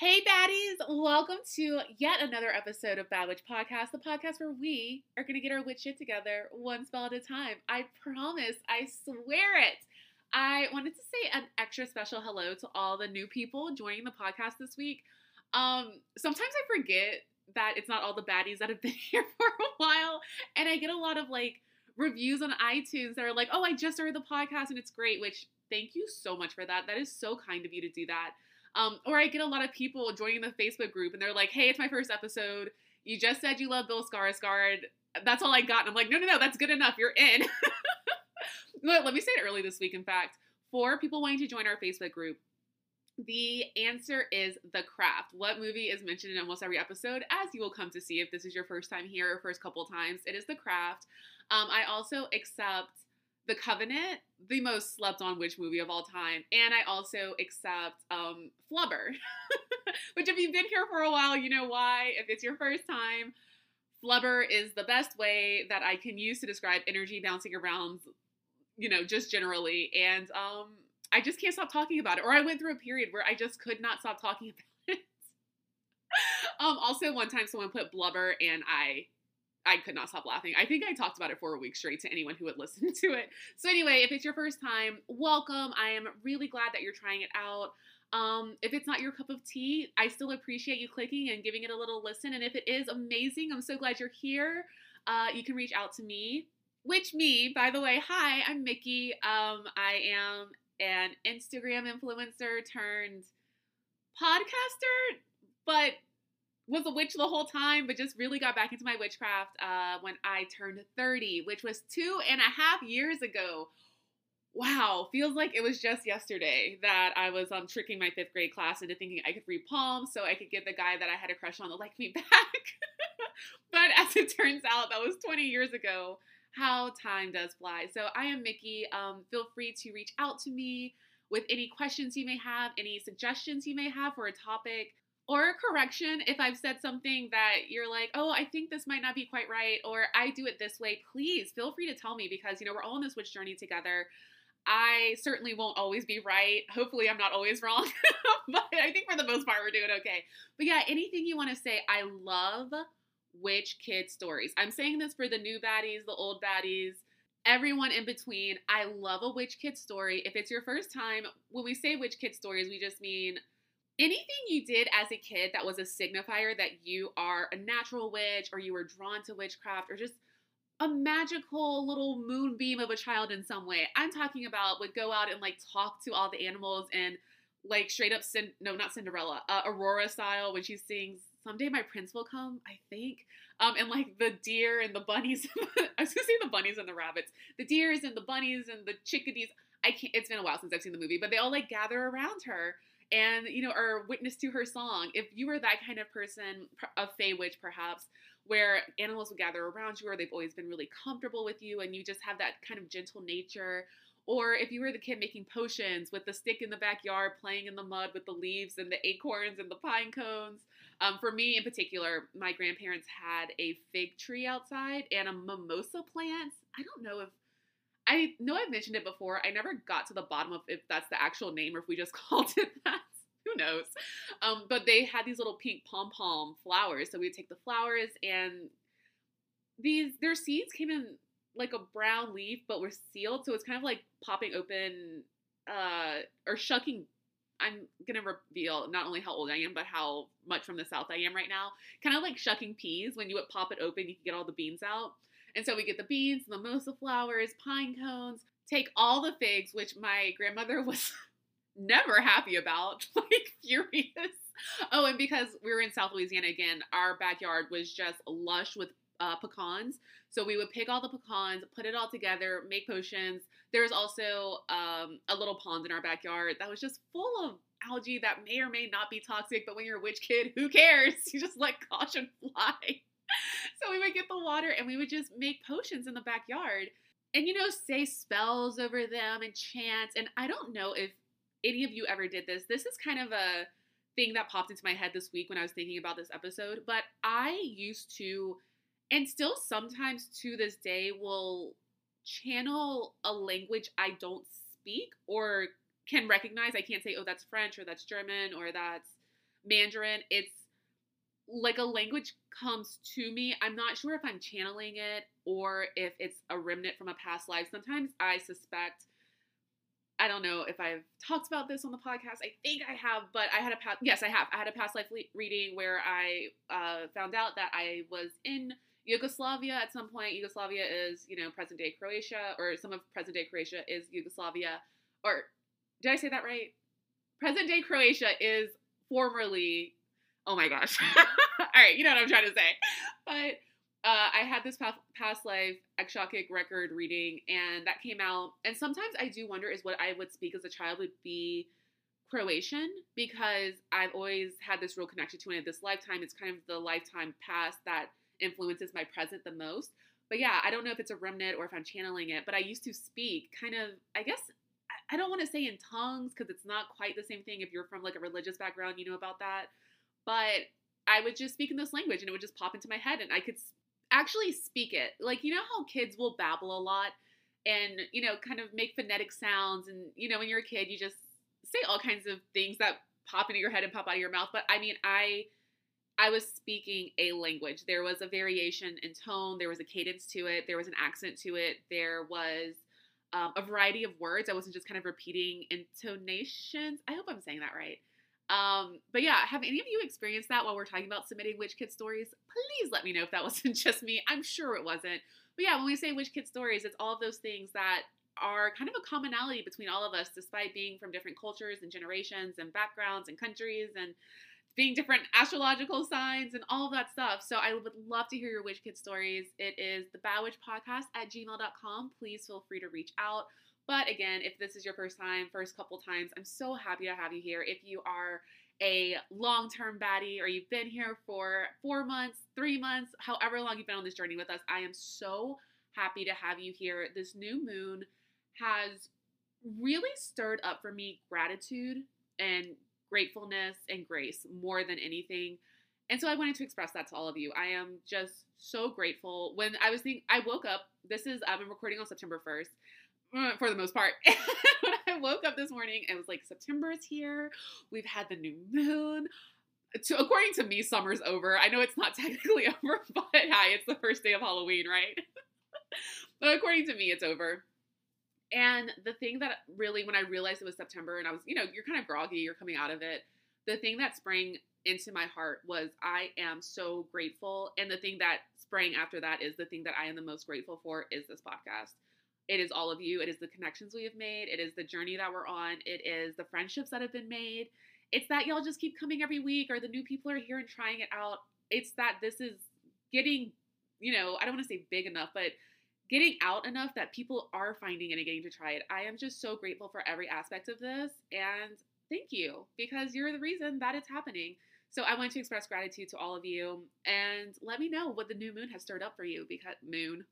Hey, baddies! Welcome to yet another episode of Bad Witch Podcast, the podcast where we are going to get our witch shit together one spell at a time. I promise, I swear it. I wanted to say an extra special hello to all the new people joining the podcast this week. Um, sometimes I forget that it's not all the baddies that have been here for a while, and I get a lot of like reviews on iTunes that are like, "Oh, I just started the podcast and it's great," which thank you so much for that. That is so kind of you to do that. Um, or I get a lot of people joining the Facebook group and they're like, hey, it's my first episode. You just said you love Bill Skarsgård. That's all I got. And I'm like, no, no, no, that's good enough. You're in. Let me say it early this week, in fact. For people wanting to join our Facebook group, the answer is The Craft. What movie is mentioned in almost every episode, as you will come to see if this is your first time here or first couple times? It is The Craft. Um, I also accept the Covenant, the most slept on witch movie of all time. And I also accept um, Flubber, which, if you've been here for a while, you know why. If it's your first time, Flubber is the best way that I can use to describe energy bouncing around, you know, just generally. And um, I just can't stop talking about it. Or I went through a period where I just could not stop talking about it. um, also, one time someone put blubber and I I could not stop laughing. I think I talked about it for a week straight to anyone who would listen to it. So anyway, if it's your first time, welcome. I am really glad that you're trying it out. Um, if it's not your cup of tea, I still appreciate you clicking and giving it a little listen. And if it is amazing, I'm so glad you're here. Uh, you can reach out to me. Which me, by the way, hi, I'm Mickey. Um, I am an Instagram influencer turned podcaster, but was a witch the whole time, but just really got back into my witchcraft uh, when I turned 30, which was two and a half years ago. Wow, feels like it was just yesterday that I was um, tricking my fifth grade class into thinking I could read palms so I could get the guy that I had a crush on to like me back. but as it turns out, that was 20 years ago. How time does fly. So I am Mickey. Um, feel free to reach out to me with any questions you may have, any suggestions you may have for a topic or a correction if I've said something that you're like, oh, I think this might not be quite right, or I do it this way, please feel free to tell me because, you know, we're all on this witch journey together. I certainly won't always be right. Hopefully, I'm not always wrong, but I think for the most part, we're doing okay. But yeah, anything you want to say, I love witch kid stories. I'm saying this for the new baddies, the old baddies, everyone in between. I love a witch kid story. If it's your first time, when we say witch kid stories, we just mean anything you did as a kid that was a signifier that you are a natural witch or you were drawn to witchcraft or just a magical little moonbeam of a child in some way. I'm talking about would go out and like talk to all the animals and like straight up, Cin- no, not Cinderella, uh, Aurora style when she sings "Someday My Prince Will Come." I think, um, and like the deer and the bunnies. I was gonna say the bunnies and the rabbits, the deers and the bunnies and the chickadees. I can't. It's been a while since I've seen the movie, but they all like gather around her and you know are witness to her song. If you were that kind of person a fey witch perhaps where animals would gather around you or they've always been really comfortable with you and you just have that kind of gentle nature. Or if you were the kid making potions with the stick in the backyard playing in the mud with the leaves and the acorns and the pine cones. Um, for me in particular my grandparents had a fig tree outside and a mimosa plant. I don't know if I know I've mentioned it before. I never got to the bottom of if that's the actual name or if we just called it that. Who knows? Um, but they had these little pink pom pom flowers. So we would take the flowers and these their seeds came in like a brown leaf but were sealed. So it's kind of like popping open uh, or shucking. I'm gonna reveal not only how old I am, but how much from the south I am right now. Kind of like shucking peas. When you would pop it open, you could get all the beans out. And so we get the beans, the mimosa flowers, pine cones, take all the figs, which my grandmother was never happy about, like furious. Oh, and because we were in South Louisiana again, our backyard was just lush with uh, pecans. So we would pick all the pecans, put it all together, make potions. There was also um, a little pond in our backyard that was just full of algae that may or may not be toxic, but when you're a witch kid, who cares? You just let caution fly. so we would get the water and we would just make potions in the backyard and, you know, say spells over them and chants. And I don't know if any of you ever did this. This is kind of a thing that popped into my head this week when I was thinking about this episode. But I used to, and still sometimes to this day, will channel a language I don't speak or can recognize. I can't say, oh, that's French or that's German or that's Mandarin. It's like a language comes to me. I'm not sure if I'm channeling it or if it's a remnant from a past life. Sometimes I suspect. I don't know if I've talked about this on the podcast. I think I have, but I had a past. Yes, I have. I had a past life le- reading where I uh, found out that I was in Yugoslavia at some point. Yugoslavia is, you know, present day Croatia, or some of present day Croatia is Yugoslavia. Or did I say that right? Present day Croatia is formerly. Oh my gosh. All right, you know what I'm trying to say. But uh, I had this past, life Akashic record reading, and that came out. And sometimes I do wonder is what I would speak as a child would be Croatian because I've always had this real connection to it. This lifetime, it's kind of the lifetime past that influences my present the most. But yeah, I don't know if it's a remnant or if I'm channeling it, but I used to speak kind of, I guess, I don't want to say in tongues because it's not quite the same thing if you're from like a religious background, you know about that. But I would just speak in this language and it would just pop into my head and I could actually speak it. Like, you know how kids will babble a lot and, you know, kind of make phonetic sounds. And, you know, when you're a kid, you just say all kinds of things that pop into your head and pop out of your mouth. But I mean, I. I was speaking a language. There was a variation in tone. There was a cadence to it. There was an accent to it. There was um, a variety of words. I wasn't just kind of repeating intonations. I hope I'm saying that right. Um, but yeah, have any of you experienced that while we're talking about submitting witch kid stories? Please let me know if that wasn't just me. I'm sure it wasn't. But yeah, when we say witch kid stories, it's all of those things that are kind of a commonality between all of us, despite being from different cultures and generations and backgrounds and countries and being different astrological signs and all of that stuff. So I would love to hear your witch kid stories. It is the Bad Witch Podcast at gmail.com. Please feel free to reach out. But again, if this is your first time, first couple times, I'm so happy to have you here. If you are a long term baddie or you've been here for four months, three months, however long you've been on this journey with us, I am so happy to have you here. This new moon has really stirred up for me gratitude and gratefulness and grace more than anything. And so I wanted to express that to all of you. I am just so grateful. When I was thinking, I woke up, this is, I've been recording on September 1st. Uh, for the most part. when I woke up this morning, it was like September is here. We've had the new moon. To, according to me, summer's over. I know it's not technically over, but hi, it's the first day of Halloween, right? but according to me, it's over. And the thing that really, when I realized it was September and I was, you know, you're kind of groggy, you're coming out of it, the thing that sprang into my heart was I am so grateful. And the thing that sprang after that is the thing that I am the most grateful for is this podcast. It is all of you. It is the connections we have made. It is the journey that we're on. It is the friendships that have been made. It's that y'all just keep coming every week or the new people are here and trying it out. It's that this is getting, you know, I don't want to say big enough, but getting out enough that people are finding it and getting to try it. I am just so grateful for every aspect of this. And thank you because you're the reason that it's happening. So I want to express gratitude to all of you and let me know what the new moon has stirred up for you because moon.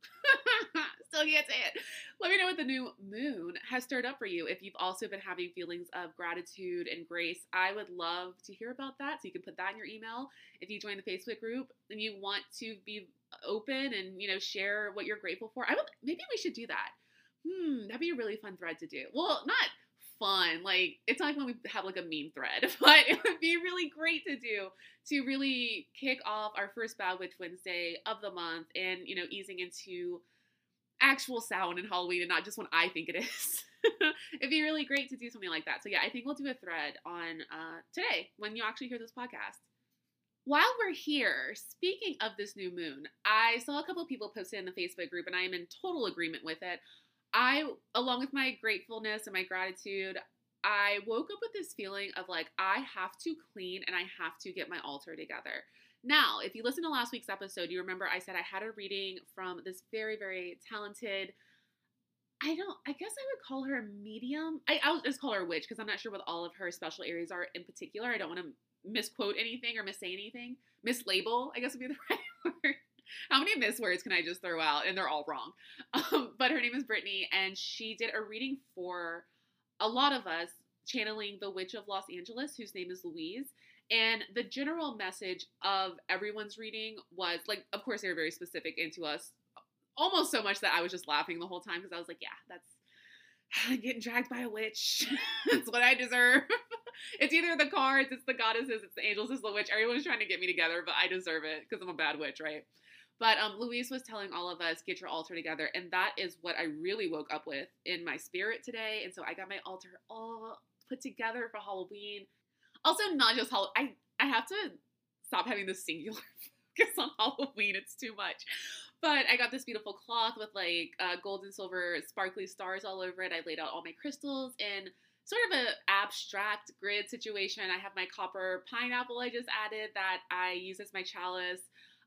Still can't say it. Let me know what the new moon has stirred up for you. If you've also been having feelings of gratitude and grace, I would love to hear about that. So you can put that in your email. If you join the Facebook group and you want to be open and you know share what you're grateful for, I would maybe we should do that. Hmm, that'd be a really fun thread to do. Well, not fun. Like it's not like when we have like a meme thread, but it would be really great to do to really kick off our first Bad Witch Wednesday of the month and you know easing into actual sound in Halloween and not just when I think it is. It'd be really great to do something like that. So yeah, I think we'll do a thread on uh, today when you actually hear this podcast. While we're here, speaking of this new moon, I saw a couple people posted in the Facebook group, and I am in total agreement with it. I, along with my gratefulness and my gratitude, I woke up with this feeling of like, I have to clean and I have to get my altar together. Now, if you listen to last week's episode, you remember I said I had a reading from this very, very talented. I don't, I guess I would call her a medium. I, I'll just call her a witch because I'm not sure what all of her special areas are in particular. I don't want to misquote anything or missay anything. Mislabel, I guess would be the right word. How many miss words can I just throw out? And they're all wrong. Um, but her name is Brittany, and she did a reading for a lot of us, channeling the Witch of Los Angeles, whose name is Louise. And the general message of everyone's reading was like, of course, they were very specific into us, almost so much that I was just laughing the whole time because I was like, yeah, that's getting dragged by a witch. that's what I deserve. it's either the cards, it's the goddesses, it's the angels, it's the witch. Everyone's trying to get me together, but I deserve it because I'm a bad witch, right? But um, Louise was telling all of us, get your altar together. And that is what I really woke up with in my spirit today. And so I got my altar all put together for Halloween. Also, not just Halloween. I, I have to stop having this singular focus on Halloween. It's too much. But I got this beautiful cloth with like uh, gold and silver sparkly stars all over it. I laid out all my crystals in sort of an abstract grid situation. I have my copper pineapple I just added that I use as my chalice.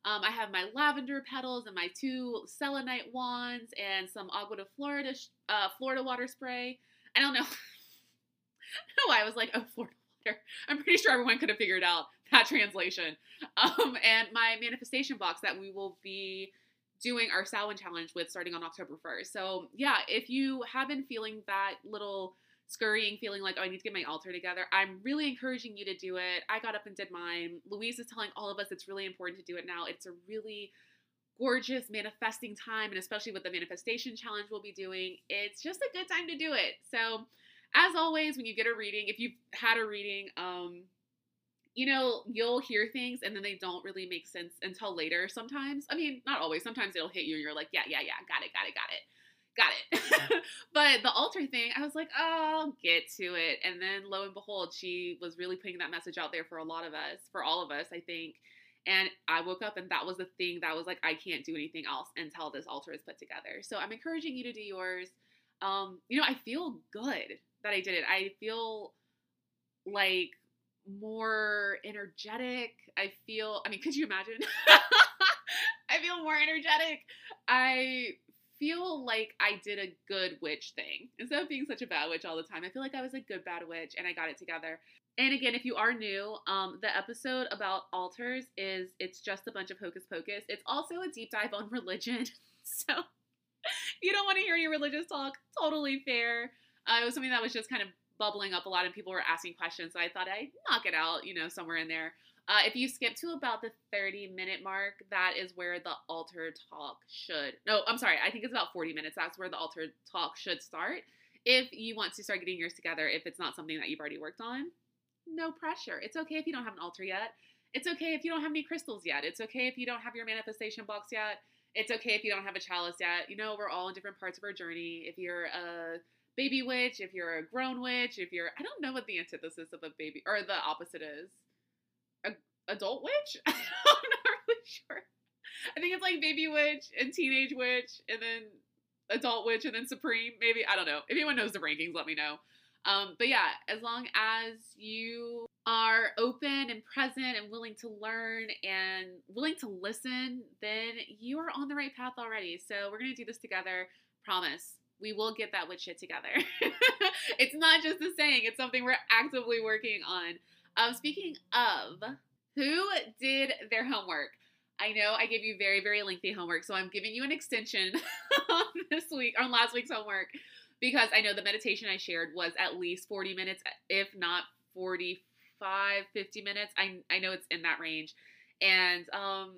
Um, I have my lavender petals and my two selenite wands and some agua de Florida uh, Florida water spray. I don't know. I don't know why I was like, oh, Florida. I'm pretty sure everyone could have figured out that translation. Um, and my manifestation box that we will be doing our Samhain challenge with starting on October 1st. So, yeah, if you have been feeling that little scurrying, feeling like, oh, I need to get my altar together, I'm really encouraging you to do it. I got up and did mine. Louise is telling all of us it's really important to do it now. It's a really gorgeous manifesting time, and especially with the manifestation challenge we'll be doing, it's just a good time to do it. So, as always, when you get a reading, if you've had a reading, um, you know, you'll hear things and then they don't really make sense until later sometimes. I mean, not always. Sometimes it'll hit you and you're like, yeah, yeah, yeah, got it, got it, got it got it. but the altar thing, I was like, oh, I'll get to it. And then lo and behold, she was really putting that message out there for a lot of us, for all of us, I think. And I woke up and that was the thing that was like, I can't do anything else until this altar is put together. So I'm encouraging you to do yours. Um, you know, I feel good that I did it. I feel like more energetic. I feel, I mean, could you imagine? I feel more energetic. I feel like I did a good witch thing. Instead of being such a bad witch all the time, I feel like I was a good bad witch and I got it together. And again, if you are new, um, the episode about altars is it's just a bunch of hocus pocus. It's also a deep dive on religion. so you don't want to hear any religious talk, totally fair. Uh, it was something that was just kind of bubbling up a lot and people were asking questions. So I thought I'd knock it out, you know, somewhere in there. Uh, if you skip to about the 30 minute mark, that is where the altar talk should. No, I'm sorry. I think it's about 40 minutes. That's where the altar talk should start. If you want to start getting yours together, if it's not something that you've already worked on, no pressure. It's okay if you don't have an altar yet. It's okay if you don't have any crystals yet. It's okay if you don't have your manifestation box yet. It's okay if you don't have a chalice yet. You know, we're all in different parts of our journey. If you're a baby witch, if you're a grown witch, if you're, I don't know what the antithesis of a baby or the opposite is A adult witch? I'm not really sure. I think it's like baby witch and teenage witch and then adult witch and then supreme. Maybe I don't know. If anyone knows the rankings, let me know. Um, but yeah, as long as you are open and present and willing to learn and willing to listen, then you are on the right path already. So we're gonna do this together. Promise. We will get that witch shit together. it's not just a saying, it's something we're actively working on. Um, speaking of who did their homework? I know I gave you very, very lengthy homework, so I'm giving you an extension on this week, on last week's homework, because I know the meditation I shared was at least 40 minutes, if not 45, 50 minutes. I, I know it's in that range. And um,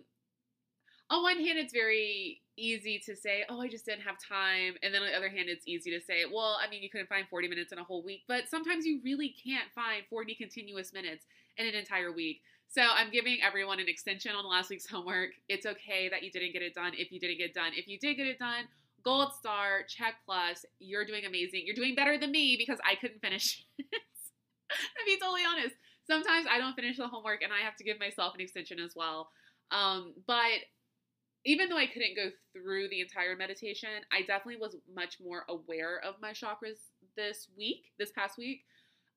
on one hand, it's very easy to say, oh, I just didn't have time. And then on the other hand, it's easy to say, well, I mean, you couldn't find 40 minutes in a whole week, but sometimes you really can't find 40 continuous minutes in an entire week. So I'm giving everyone an extension on last week's homework. It's okay that you didn't get it done if you didn't get done. If you did get it done, gold star, check plus. You're doing amazing. You're doing better than me because I couldn't finish it. to be totally honest, sometimes I don't finish the homework and I have to give myself an extension as well. Um, but even though I couldn't go through the entire meditation, I definitely was much more aware of my chakras this week, this past week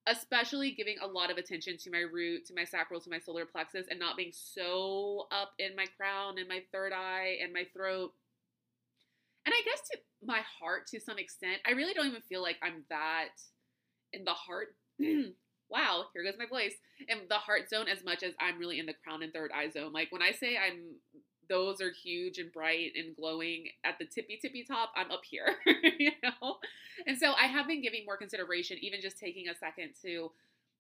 especially giving a lot of attention to my root, to my sacral, to my solar plexus, and not being so up in my crown and my third eye and my throat. And I guess to my heart to some extent, I really don't even feel like I'm that in the heart. wow, here goes my voice. In the heart zone as much as I'm really in the crown and third eye zone. Like when I say I'm those are huge and bright and glowing at the tippy tippy top, I'm up here, you know? And so I have been giving more consideration, even just taking a second to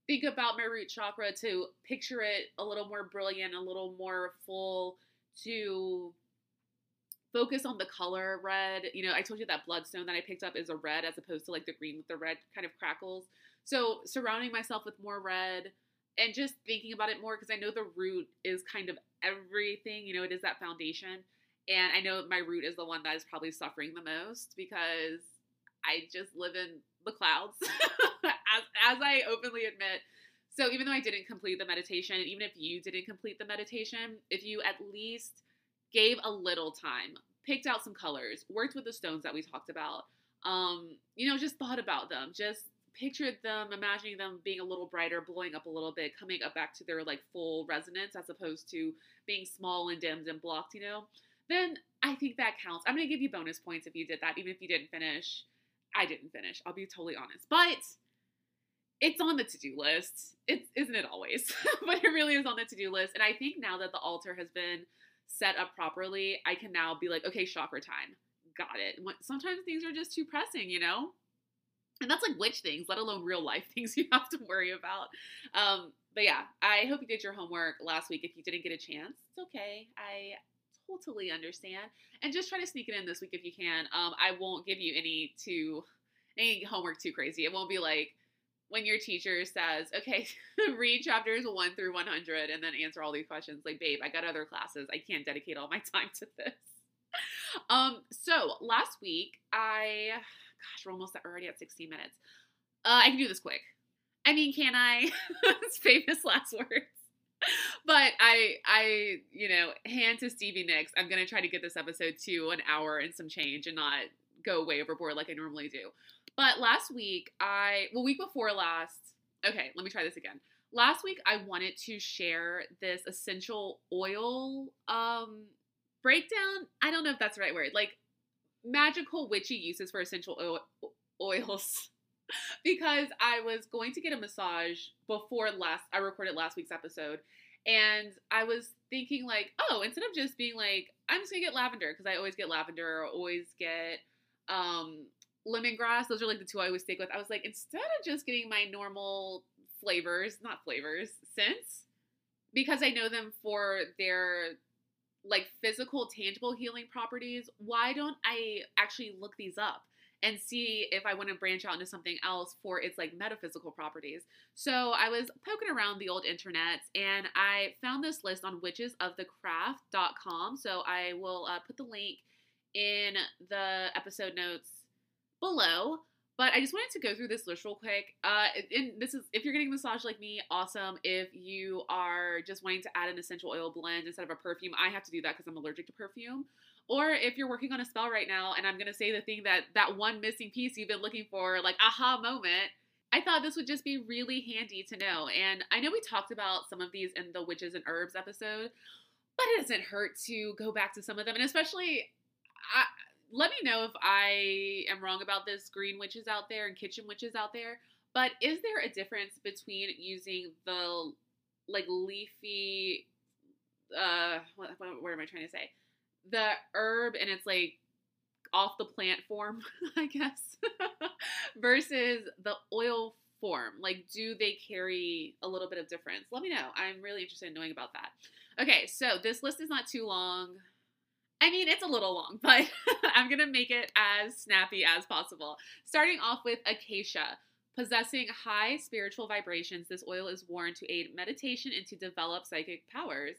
think about my root chakra, to picture it a little more brilliant, a little more full, to focus on the color red. You know, I told you that bloodstone that I picked up is a red as opposed to like the green with the red kind of crackles. So surrounding myself with more red and just thinking about it more because I know the root is kind of everything. You know, it is that foundation. And I know my root is the one that is probably suffering the most because I just live in the clouds, as, as I openly admit. So even though I didn't complete the meditation, even if you didn't complete the meditation, if you at least gave a little time, picked out some colors, worked with the stones that we talked about, um, you know, just thought about them, just pictured them, imagining them being a little brighter, blowing up a little bit, coming up back to their like full resonance as opposed to being small and dimmed and blocked, you know, then I think that counts. I'm going to give you bonus points if you did that, even if you didn't finish. I didn't finish, I'll be totally honest. But it's on the to-do list. It's isn't it always? but it really is on the to-do list. And I think now that the altar has been set up properly, I can now be like, okay, chakra time. Got it. Sometimes things are just too pressing, you know? And that's like witch things, let alone real life things you have to worry about. Um, but yeah, I hope you did your homework last week. If you didn't get a chance, it's okay. I totally understand. And just try to sneak it in this week if you can. Um, I won't give you any too any homework too crazy. It won't be like when your teacher says, okay, read chapters 1 through 100 and then answer all these questions. Like, babe, I got other classes. I can't dedicate all my time to this. Um, so last week, I, gosh, we're almost already at 16 minutes. Uh, I can do this quick. I mean, can I? it's famous last words. But I, I, you know, hand to Stevie Nicks. I'm gonna try to get this episode to an hour and some change, and not go way overboard like I normally do. But last week, I, well, week before last, okay, let me try this again. Last week, I wanted to share this essential oil um, breakdown. I don't know if that's the right word. Like magical witchy uses for essential oil, oils. because I was going to get a massage before last I recorded last week's episode and I was thinking like, oh, instead of just being like, I'm just gonna get lavender because I always get lavender or always get um lemongrass. Those are like the two I always stick with. I was like, instead of just getting my normal flavors, not flavors, scents, because I know them for their like physical, tangible healing properties, why don't I actually look these up? and see if I want to branch out into something else for its like metaphysical properties. So I was poking around the old internet and I found this list on witchesofthecraft.com. So I will uh, put the link in the episode notes below. But I just wanted to go through this list real quick. Uh, and this is if you're getting a massage like me, awesome. If you are just wanting to add an essential oil blend instead of a perfume, I have to do that because I'm allergic to perfume. Or if you're working on a spell right now, and I'm gonna say the thing that that one missing piece you've been looking for, like aha moment. I thought this would just be really handy to know. And I know we talked about some of these in the witches and herbs episode, but it doesn't hurt to go back to some of them, and especially. I, let me know if I am wrong about this, green witches out there and kitchen witches out there. But is there a difference between using the like leafy, uh, what, what, what am I trying to say? The herb and it's like off the plant form, I guess, versus the oil form? Like, do they carry a little bit of difference? Let me know. I'm really interested in knowing about that. Okay, so this list is not too long. I mean, it's a little long, but I'm going to make it as snappy as possible. Starting off with acacia. Possessing high spiritual vibrations, this oil is worn to aid meditation and to develop psychic powers.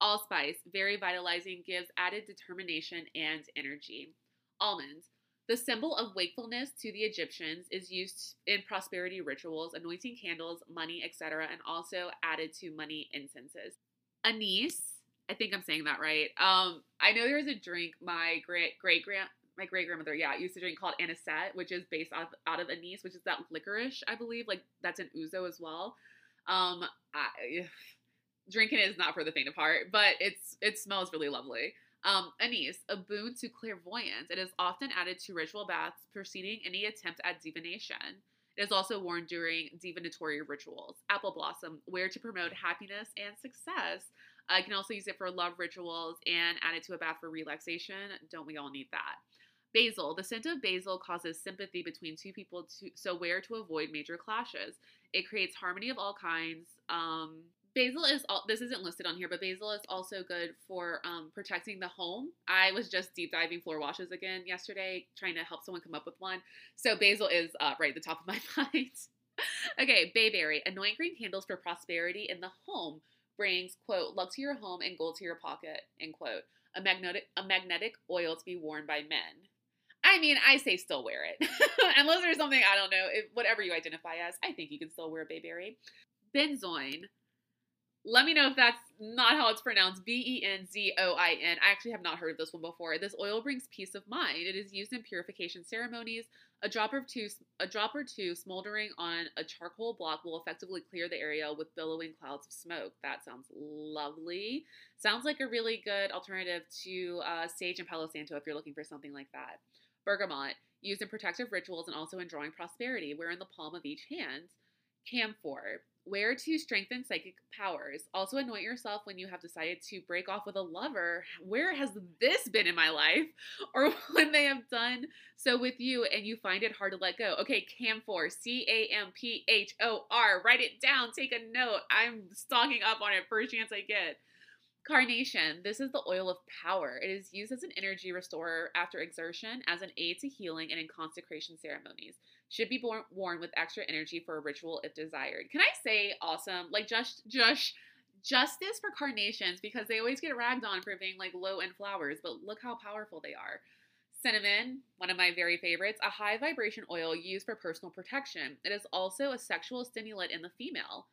Allspice, very vitalizing, gives added determination and energy. Almond, the symbol of wakefulness to the Egyptians, is used in prosperity rituals, anointing candles, money, etc., and also added to money incenses. Anise, I think I'm saying that right. Um, I know there's a drink my great great grand my great grandmother, yeah, used to drink called anisette, which is based off out of anise, which is that licorice, I believe. Like that's an ouzo as well. Um, I, drinking it is not for the faint of heart, but it's it smells really lovely. Um, anise, a boon to clairvoyance. It is often added to ritual baths preceding any attempt at divination. It is also worn during divinatory rituals. Apple blossom, wear to promote happiness and success. I can also use it for love rituals and add it to a bath for relaxation. Don't we all need that? Basil. The scent of basil causes sympathy between two people, to, so wear to avoid major clashes. It creates harmony of all kinds. Um, basil is all, this isn't listed on here, but basil is also good for um, protecting the home. I was just deep diving floor washes again yesterday, trying to help someone come up with one. So basil is uh, right at the top of my mind. okay, bayberry. Anoint green candles for prosperity in the home. Brings, quote, luck to your home and gold to your pocket, end quote. A magnetic, a magnetic oil to be worn by men. I mean, I say still wear it. Unless there's something, I don't know, if, whatever you identify as, I think you can still wear a bayberry. Benzoin. Let me know if that's not how it's pronounced. B E N Z O I N. I actually have not heard of this one before. This oil brings peace of mind. It is used in purification ceremonies. A drop or two, a drop or two smoldering on a charcoal block will effectively clear the area with billowing clouds of smoke. That sounds lovely. Sounds like a really good alternative to uh, sage and Palo Santo if you're looking for something like that. Bergamot, used in protective rituals and also in drawing prosperity, wear in the palm of each hand. Camphor, wear to strengthen psychic powers. Also, anoint yourself when you have decided to break off with a lover. Where has this been in my life? Or when they have done so with you and you find it hard to let go. Okay, Camphor, C A M P H O R. Write it down, take a note. I'm stocking up on it first chance I get. Carnation. This is the oil of power. It is used as an energy restorer after exertion, as an aid to healing, and in consecration ceremonies. Should be born, worn with extra energy for a ritual if desired. Can I say awesome? Like just just justice for carnations because they always get ragged on for being like low end flowers, but look how powerful they are. Cinnamon, one of my very favorites, a high vibration oil used for personal protection. It is also a sexual stimulant in the female.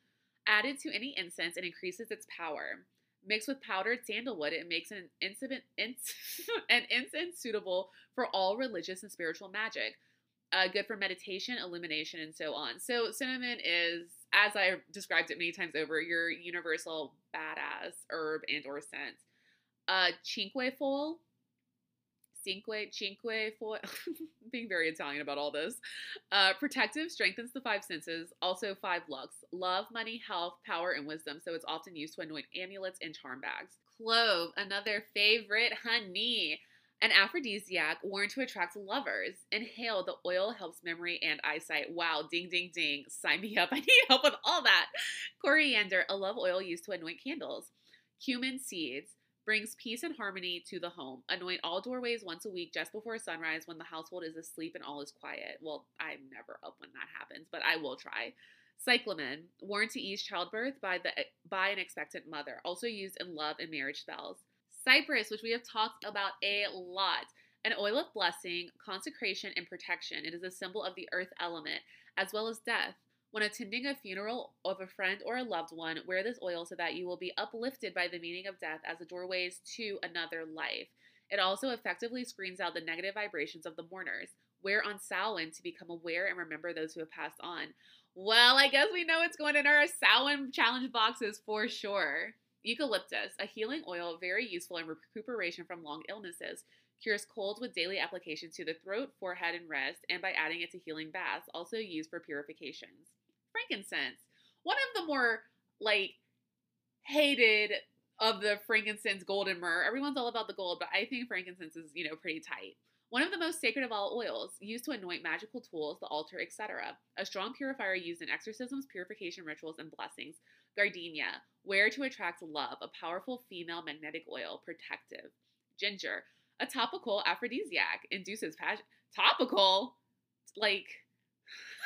Added to any incense, it increases its power. Mixed with powdered sandalwood, it makes an, incident, an incense suitable for all religious and spiritual magic. Uh, good for meditation, illumination, and so on. So cinnamon is, as I described it many times over, your universal badass herb and or scent. Uh, cinque foil, cinque, cinque foil, being very Italian about all this. Uh, protective strengthens the five senses, also five looks love, money, health, power, and wisdom. So it's often used to anoint amulets and charm bags. Clove, another favorite honey. An aphrodisiac worn to attract lovers. Inhale, the oil helps memory and eyesight. Wow, ding, ding, ding. Sign me up. I need help with all that. Coriander, a love oil used to anoint candles. Cumin seeds brings peace and harmony to the home. Anoint all doorways once a week just before sunrise when the household is asleep and all is quiet. Well, I'm never up when that happens, but I will try. Cyclamen, worn to ease childbirth by the by an expectant mother, also used in love and marriage spells. Cypress, which we have talked about a lot, an oil of blessing, consecration, and protection. It is a symbol of the earth element as well as death. When attending a funeral of a friend or a loved one, wear this oil so that you will be uplifted by the meaning of death as the doorways to another life. It also effectively screens out the negative vibrations of the mourners. Wear on Samhain to become aware and remember those who have passed on. Well, I guess we know what's going in our Samhain challenge boxes for sure. Eucalyptus, a healing oil very useful in recuperation from long illnesses. Cures colds with daily application to the throat, forehead, and wrist, and by adding it to healing baths, also used for purifications frankincense. One of the more like hated of the frankincense, golden myrrh. Everyone's all about the gold, but I think frankincense is, you know, pretty tight. One of the most sacred of all oils, used to anoint magical tools, the altar, etc. A strong purifier used in exorcisms, purification rituals, and blessings. Gardenia, wear to attract love, a powerful female magnetic oil, protective. Ginger, a topical aphrodisiac, induces passion. Topical? Like,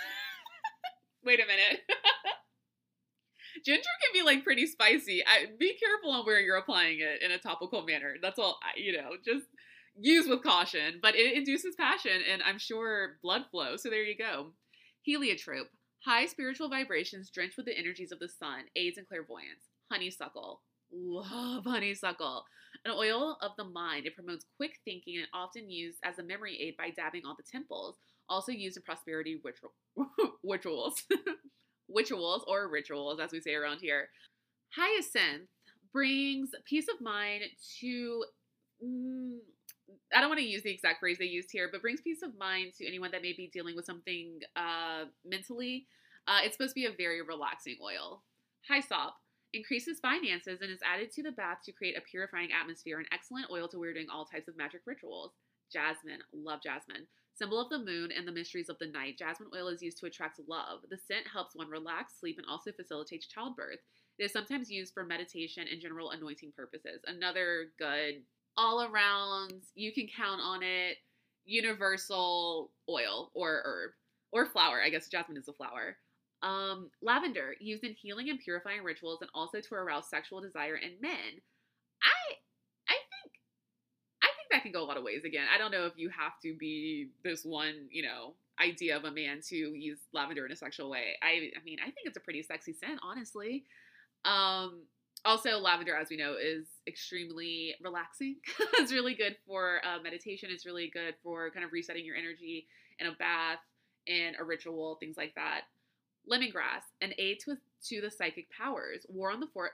wait a minute. Ginger can be like pretty spicy. I, be careful on where you're applying it in a topical manner. That's all, you know, just use with caution. But it induces passion and I'm sure blood flow. So there you go. Heliotrope, high spiritual vibrations drenched with the energies of the sun, aids in clairvoyance. Honeysuckle, love honeysuckle. An oil of the mind. It promotes quick thinking and often used as a memory aid by dabbing on the temples also used in prosperity ritual, rituals, rituals or rituals, as we say around here. Hyacinth brings peace of mind to. Mm, I don't want to use the exact phrase they used here, but brings peace of mind to anyone that may be dealing with something uh, mentally. Uh, it's supposed to be a very relaxing oil. Hyssop increases finances and is added to the bath to create a purifying atmosphere. An excellent oil to wear during all types of magic rituals. Jasmine, love jasmine. Symbol of the moon and the mysteries of the night, jasmine oil is used to attract love. The scent helps one relax, sleep, and also facilitates childbirth. It is sometimes used for meditation and general anointing purposes. Another good, all around, you can count on it, universal oil or herb or flower. I guess jasmine is a flower. Um, lavender, used in healing and purifying rituals and also to arouse sexual desire in men. I I think I think that can go a lot of ways again. I don't know if you have to be this one, you know, idea of a man to use lavender in a sexual way. I I mean, I think it's a pretty sexy scent, honestly. Um also lavender as we know is extremely relaxing. It's really good for uh, meditation. It's really good for kind of resetting your energy in a bath and a ritual things like that. Lemongrass an aid to, to the psychic powers. War on the fore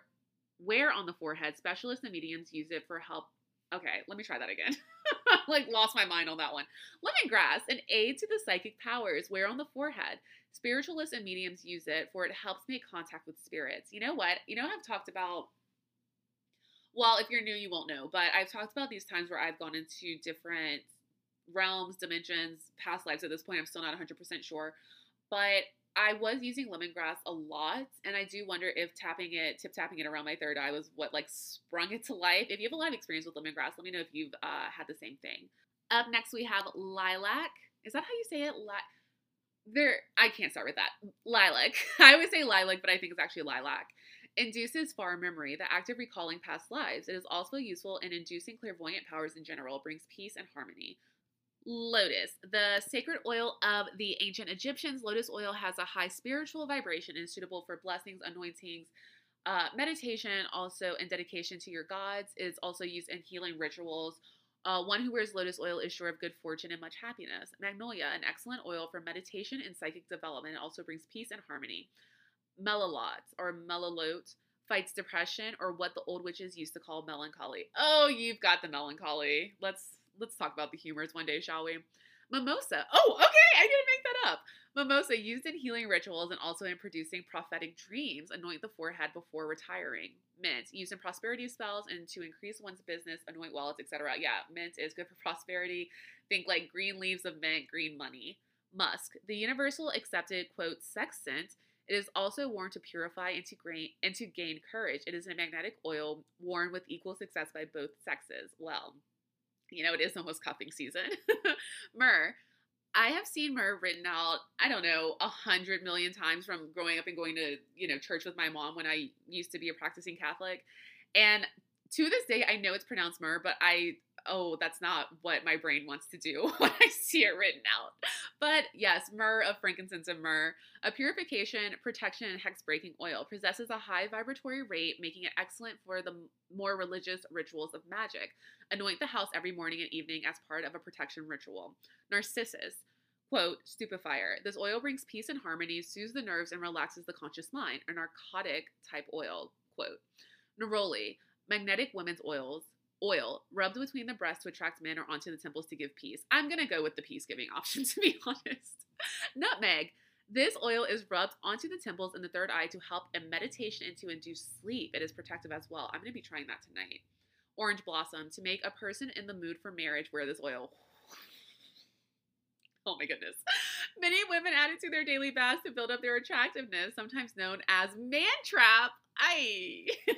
wear on the forehead. Specialists and mediums use it for help. Okay let me try that again. Like lost my mind on that one. Lemongrass an aid to the psychic powers. Wear on the forehead Spiritualists and mediums use it for it helps make contact with spirits. You know what? You know, I've talked about, well, if you're new, you won't know, but I've talked about these times where I've gone into different realms, dimensions, past lives. At this point, I'm still not 100% sure. But I was using lemongrass a lot, and I do wonder if tapping it, tip tapping it around my third eye was what like sprung it to life. If you have a lot of experience with lemongrass, let me know if you've uh, had the same thing. Up next, we have lilac. Is that how you say it? Lilac there I can't start with that. Lilac. I always say lilac, but I think it's actually lilac. Induces far memory, the act of recalling past lives. It is also useful in inducing clairvoyant powers in general, brings peace and harmony. Lotus, the sacred oil of the ancient Egyptians. Lotus oil has a high spiritual vibration and is suitable for blessings, anointings, uh, meditation, also in dedication to your gods. It's also used in healing rituals, uh, one who wears lotus oil is sure of good fortune and much happiness. Magnolia, an excellent oil for meditation and psychic development, also brings peace and harmony. Melalot or melalote fights depression or what the old witches used to call melancholy. Oh, you've got the melancholy. Let's let's talk about the humors one day, shall we? Mimosa. Oh, okay, I didn't make that up. Mimosa used in healing rituals and also in producing prophetic dreams. Anoint the forehead before retiring. Mint used in prosperity spells and to increase one's business. Anoint wallets, etc. Yeah, mint is good for prosperity. Think like green leaves of mint, green money. Musk, the universal accepted quote sex scent. It is also worn to purify and to, gain, and to gain courage. It is a magnetic oil worn with equal success by both sexes. Well, you know, it is almost cuffing season. Myrrh. I have seen myrrh written out, I don't know, a hundred million times from growing up and going to, you know, church with my mom when I used to be a practicing Catholic. And to this day, I know it's pronounced myrrh, but I oh, that's not what my brain wants to do when I see it written out. But yes, myrrh of frankincense and myrrh, a purification, protection, and hex breaking oil, possesses a high vibratory rate, making it excellent for the more religious rituals of magic. Anoint the house every morning and evening as part of a protection ritual. Narcissus. Quote, stupefier. This oil brings peace and harmony, soothes the nerves, and relaxes the conscious mind. A narcotic type oil. Quote. Neroli. Magnetic women's oils oil rubbed between the breasts to attract men or onto the temples to give peace. I'm going to go with the peace giving option, to be honest. Nutmeg. This oil is rubbed onto the temples and the third eye to help in meditation and to induce sleep. It is protective as well. I'm going to be trying that tonight. Orange blossom. To make a person in the mood for marriage wear this oil. Oh my goodness. Many women add it to their daily baths to build up their attractiveness, sometimes known as man trap.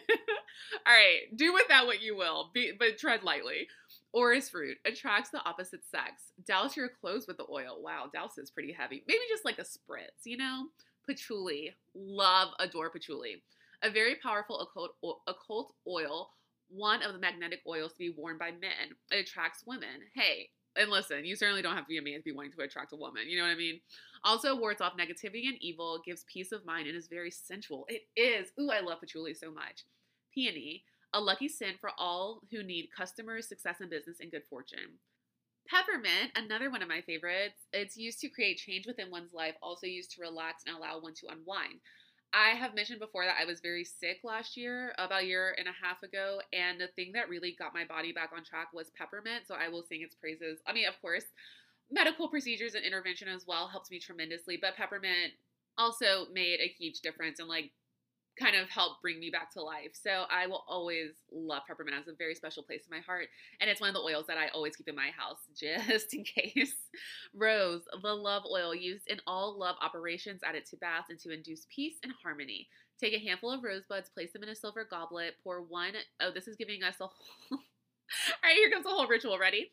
All right, do with that what you will, be, but tread lightly. Orris fruit attracts the opposite sex. Douse your clothes with the oil. Wow, douse is pretty heavy. Maybe just like a spritz, you know? Patchouli. Love, adore patchouli. A very powerful occult, occult oil, one of the magnetic oils to be worn by men. It attracts women. Hey, and listen, you certainly don't have to be a man to be wanting to attract a woman. You know what I mean? Also wards off negativity and evil, gives peace of mind, and is very sensual. It is. Ooh, I love patchouli so much. Peony, a lucky scent for all who need customers, success in business, and good fortune. Peppermint, another one of my favorites. It's used to create change within one's life, also used to relax and allow one to unwind. I have mentioned before that I was very sick last year, about a year and a half ago, and the thing that really got my body back on track was peppermint. So I will sing its praises. I mean, of course, medical procedures and intervention as well helped me tremendously, but peppermint also made a huge difference in like kind of helped bring me back to life. So I will always love peppermint. It's a very special place in my heart. And it's one of the oils that I always keep in my house just in case. Rose, the love oil used in all love operations, added to baths and to induce peace and harmony. Take a handful of rosebuds, place them in a silver goblet, pour one, oh, this is giving us a whole. All right, here comes the whole ritual. Ready?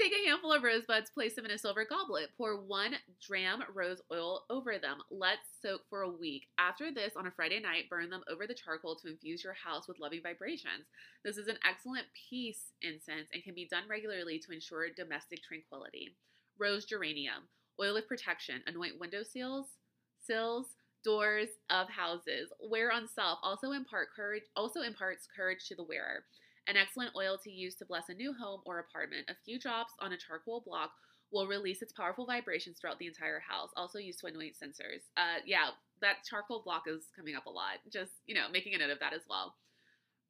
Take a handful of rosebuds, place them in a silver goblet, pour one dram rose oil over them. Let soak for a week. After this, on a Friday night, burn them over the charcoal to infuse your house with loving vibrations. This is an excellent peace incense and can be done regularly to ensure domestic tranquility. Rose geranium, oil of protection. Anoint window sills, sills, doors of houses. Wear on self also impart courage. Also imparts courage to the wearer. An excellent oil to use to bless a new home or apartment. A few drops on a charcoal block will release its powerful vibrations throughout the entire house. Also used to anoint censers. Uh, yeah, that charcoal block is coming up a lot. Just, you know, making a note of that as well.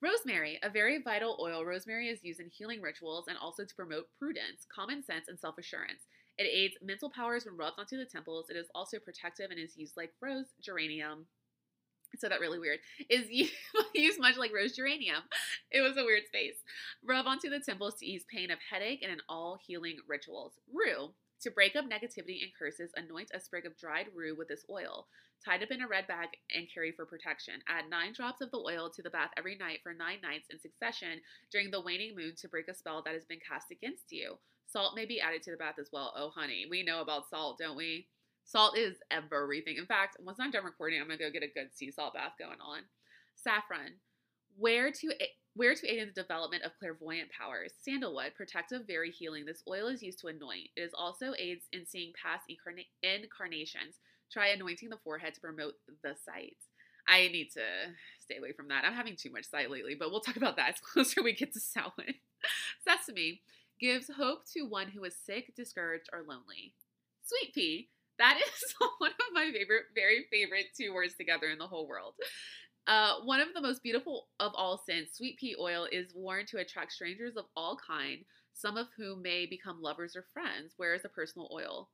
Rosemary, a very vital oil. Rosemary is used in healing rituals and also to promote prudence, common sense, and self assurance. It aids mental powers when rubbed onto the temples. It is also protective and is used like rose geranium. So that really weird is used much like rose geranium. It was a weird space. Rub onto the temples to ease pain of headache and in all healing rituals. Rue to break up negativity and curses. Anoint a sprig of dried rue with this oil. Tied up in a red bag and carry for protection. Add nine drops of the oil to the bath every night for nine nights in succession during the waning moon to break a spell that has been cast against you. Salt may be added to the bath as well. Oh, honey, we know about salt, don't we? Salt is everything. In fact, once I'm done recording, I'm gonna go get a good sea salt bath going on. Saffron, wear to wear to aid in the development of clairvoyant powers. Sandalwood, protective, very healing. This oil is used to anoint. It is also aids in seeing past incarnations. Try anointing the forehead to promote the sight. I need to stay away from that. I'm having too much sight lately, but we'll talk about that as closer we get to Samhain. Sesame gives hope to one who is sick, discouraged, or lonely. Sweet pea. That is one of my favorite, very favorite two words together in the whole world. Uh, one of the most beautiful of all scents, sweet pea oil, is worn to attract strangers of all kind, some of whom may become lovers or friends. Where is the personal oil?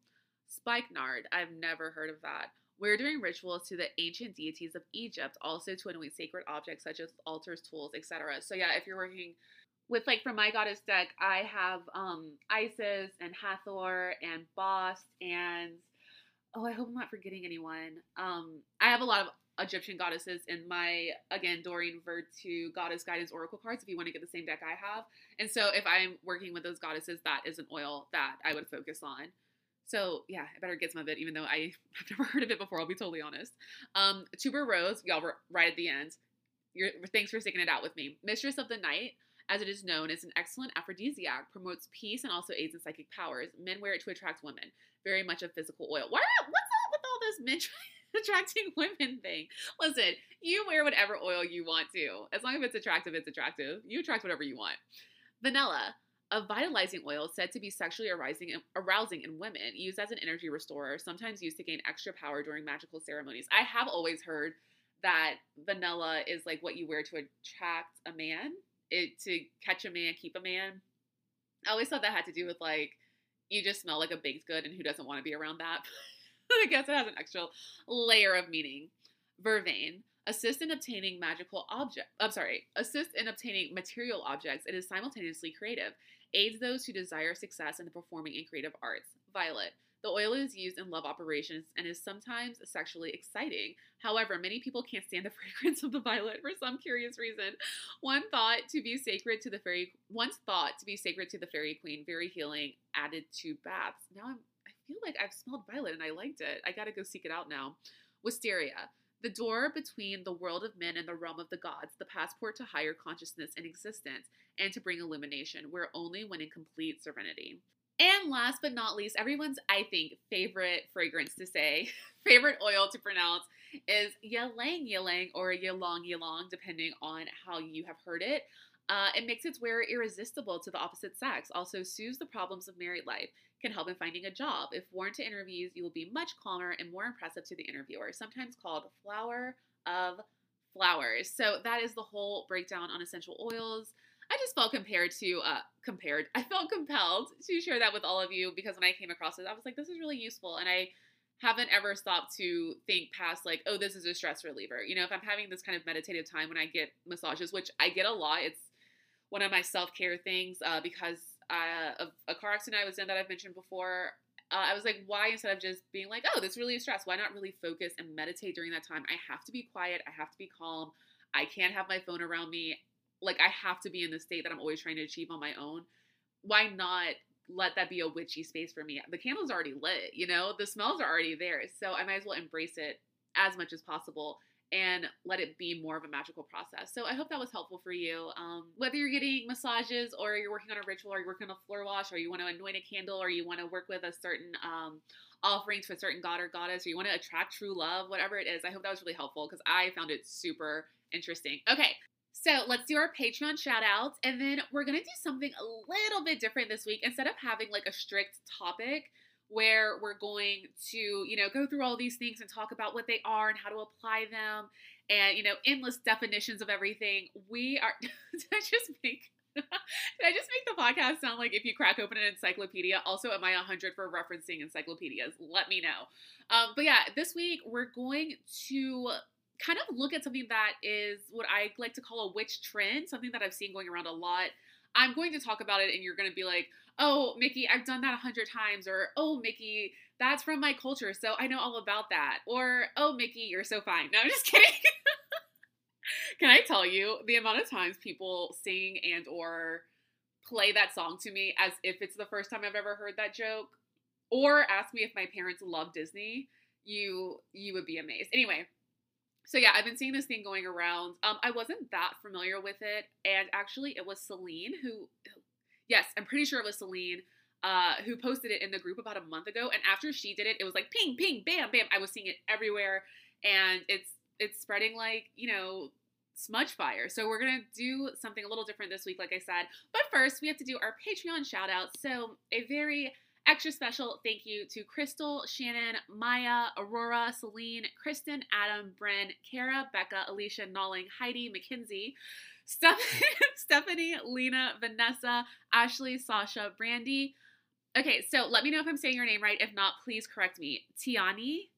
Spikenard. I've never heard of that. We're doing rituals to the ancient deities of Egypt, also to anoint sacred objects such as altars, tools, etc. So yeah, if you're working with like from my goddess deck, I have um Isis and Hathor and Bast and oh, I hope I'm not forgetting anyone. Um, I have a lot of Egyptian goddesses in my again Doreen Virtue Goddess Guidance Oracle cards. If you want to get the same deck I have, and so if I'm working with those goddesses, that is an oil that I would focus on. So yeah, I better get some of it, even though I have never heard of it before. I'll be totally honest. Um, Tuberose, y'all were right at the end. You're, thanks for sticking it out with me. Mistress of the Night as it is known, is an excellent aphrodisiac, promotes peace, and also aids in psychic powers. Men wear it to attract women. Very much a physical oil. What? What's up with all this men attracting women thing? Listen, you wear whatever oil you want to. As long as it's attractive, it's attractive. You attract whatever you want. Vanilla, a vitalizing oil said to be sexually arousing, arousing in women, used as an energy restorer, sometimes used to gain extra power during magical ceremonies. I have always heard that vanilla is like what you wear to attract a man it to catch a man, keep a man. I always thought that had to do with like you just smell like a baked good, and who doesn't want to be around that? I guess it has an extra layer of meaning. Vervain assist in obtaining magical object. I'm sorry, assist in obtaining material objects. It is simultaneously creative. Aids those who desire success in the performing and creative arts. Violet the oil is used in love operations and is sometimes sexually exciting. However, many people can't stand the fragrance of the violet for some curious reason. One thought to be sacred to the fairy once thought to be sacred to the fairy queen, very healing, added to baths. Now I'm I feel like I've smelled violet and I liked it. I gotta go seek it out now. Wisteria. The door between the world of men and the realm of the gods, the passport to higher consciousness and existence, and to bring illumination, wear only when in complete serenity. And last but not least, everyone's, I think, favorite fragrance to say, favorite oil to pronounce is ylang ylang or yalong yalong, depending on how you have heard it. Uh, it makes its wearer irresistible to the opposite sex, also soothes the problems of married life, can help in finding a job. If worn to interviews, you will be much calmer and more impressive to the interviewer, sometimes called flower of flowers. So that is the whole breakdown on essential oils. I just felt compared to uh compared. I felt compelled to share that with all of you because when I came across it, I was like, this is really useful, and I haven't ever stopped to think past like, oh, this is a stress reliever. You know, if I'm having this kind of meditative time when I get massages, which I get a lot, it's one of my self care things uh, because uh, of a car accident I was in that I've mentioned before. Uh, I was like, why instead of just being like, oh, this really is stress, why not really focus and meditate during that time? I have to be quiet. I have to be calm. I can't have my phone around me like I have to be in the state that I'm always trying to achieve on my own, why not let that be a witchy space for me? The candle's already lit, you know, the smells are already there. So I might as well embrace it as much as possible and let it be more of a magical process. So I hope that was helpful for you. Um, whether you're getting massages or you're working on a ritual or you're working on a floor wash or you want to anoint a candle or you want to work with a certain um, offerings for a certain god or goddess or you want to attract true love, whatever it is, I hope that was really helpful because I found it super interesting. Okay, so let's do our Patreon shout outs and then we're going to do something a little bit different this week. Instead of having like a strict topic, where we're going to, you know, go through all these things and talk about what they are and how to apply them and, you know, endless definitions of everything. We are, did I just make, did I just make the podcast sound like if you crack open an encyclopedia? Also, am I 100 for referencing encyclopedias? Let me know. Um, but yeah, this week we're going to kind of look at something that is what I like to call a witch trend, something that I've seen going around a lot. I'm going to talk about it, and you're going to be like, oh, Mickey, I've done that a hundred times, or oh, Mickey, that's from my culture, so I know all about that, or oh, Mickey, you're so fine. No, I'm just kidding. Can I tell you the amount of times people sing and or play that song to me as if it's the first time I've ever heard that joke, or ask me if my parents love Disney? You you would be amazed. Anyway, so yeah, I've been seeing this thing going around. Um, I wasn't that familiar with it, and actually, it was Celine who Yes, I'm pretty sure it was Celine uh, who posted it in the group about a month ago. And after she did it, it was like ping, ping, bam, bam. I was seeing it everywhere, and it's it's spreading like you know smudge fire. So we're gonna do something a little different this week, like I said. But first, we have to do our Patreon shout out. So a very extra special thank you to Crystal, Shannon, Maya, Aurora, Celine, Kristen, Adam, Bryn, Kara, Becca, Alicia, Nalling, Heidi, Mackenzie. Stephanie, Lena, Vanessa, Ashley, Sasha, Brandy. Okay, so let me know if I'm saying your name right. If not, please correct me. Tiani,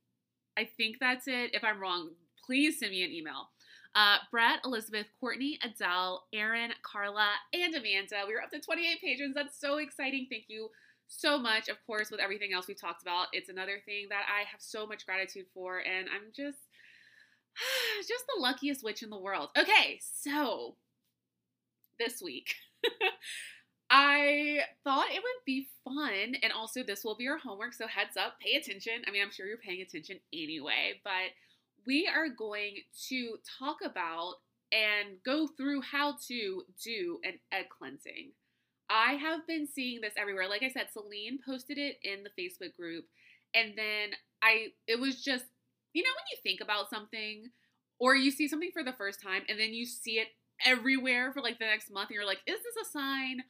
I think that's it. If I'm wrong, please send me an email. Uh, Brett, Elizabeth, Courtney, Adele, Aaron, Carla, and Amanda. We are up to 28 patrons. That's so exciting. Thank you so much. Of course, with everything else we've talked about, it's another thing that I have so much gratitude for, and I'm just just the luckiest witch in the world. Okay, so this week. I thought it would be fun, and also this will be your homework, so heads up, pay attention. I mean, I'm sure you're paying attention anyway, but we are going to talk about and go through how to do an egg cleansing. I have been seeing this everywhere. Like I said, Celine posted it in the Facebook group, and then I, it was just you know, when you think about something or you see something for the first time and then you see it everywhere for like the next month and you're like, is this a sign?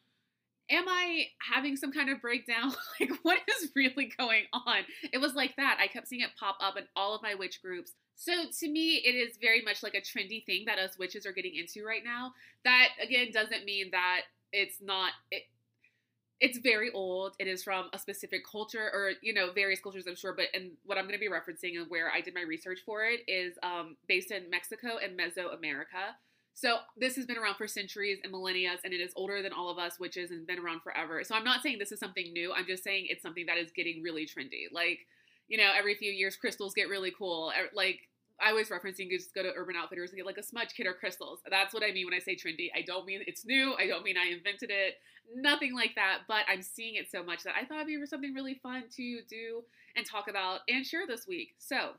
Am I having some kind of breakdown? like, what is really going on? It was like that. I kept seeing it pop up in all of my witch groups. So to me, it is very much like a trendy thing that us witches are getting into right now. That again doesn't mean that it's not. It, it's very old. It is from a specific culture, or you know, various cultures, I'm sure. But and what I'm going to be referencing and where I did my research for it is um, based in Mexico and Mesoamerica. So this has been around for centuries and millennia, and it is older than all of us witches and been around forever. So I'm not saying this is something new. I'm just saying it's something that is getting really trendy. Like, you know, every few years crystals get really cool. Like I always referencing you just go to Urban Outfitters and get like a smudge kit or crystals. That's what I mean when I say trendy. I don't mean it's new. I don't mean I invented it. Nothing like that. But I'm seeing it so much that I thought it'd be something really fun to do and talk about and share this week. So,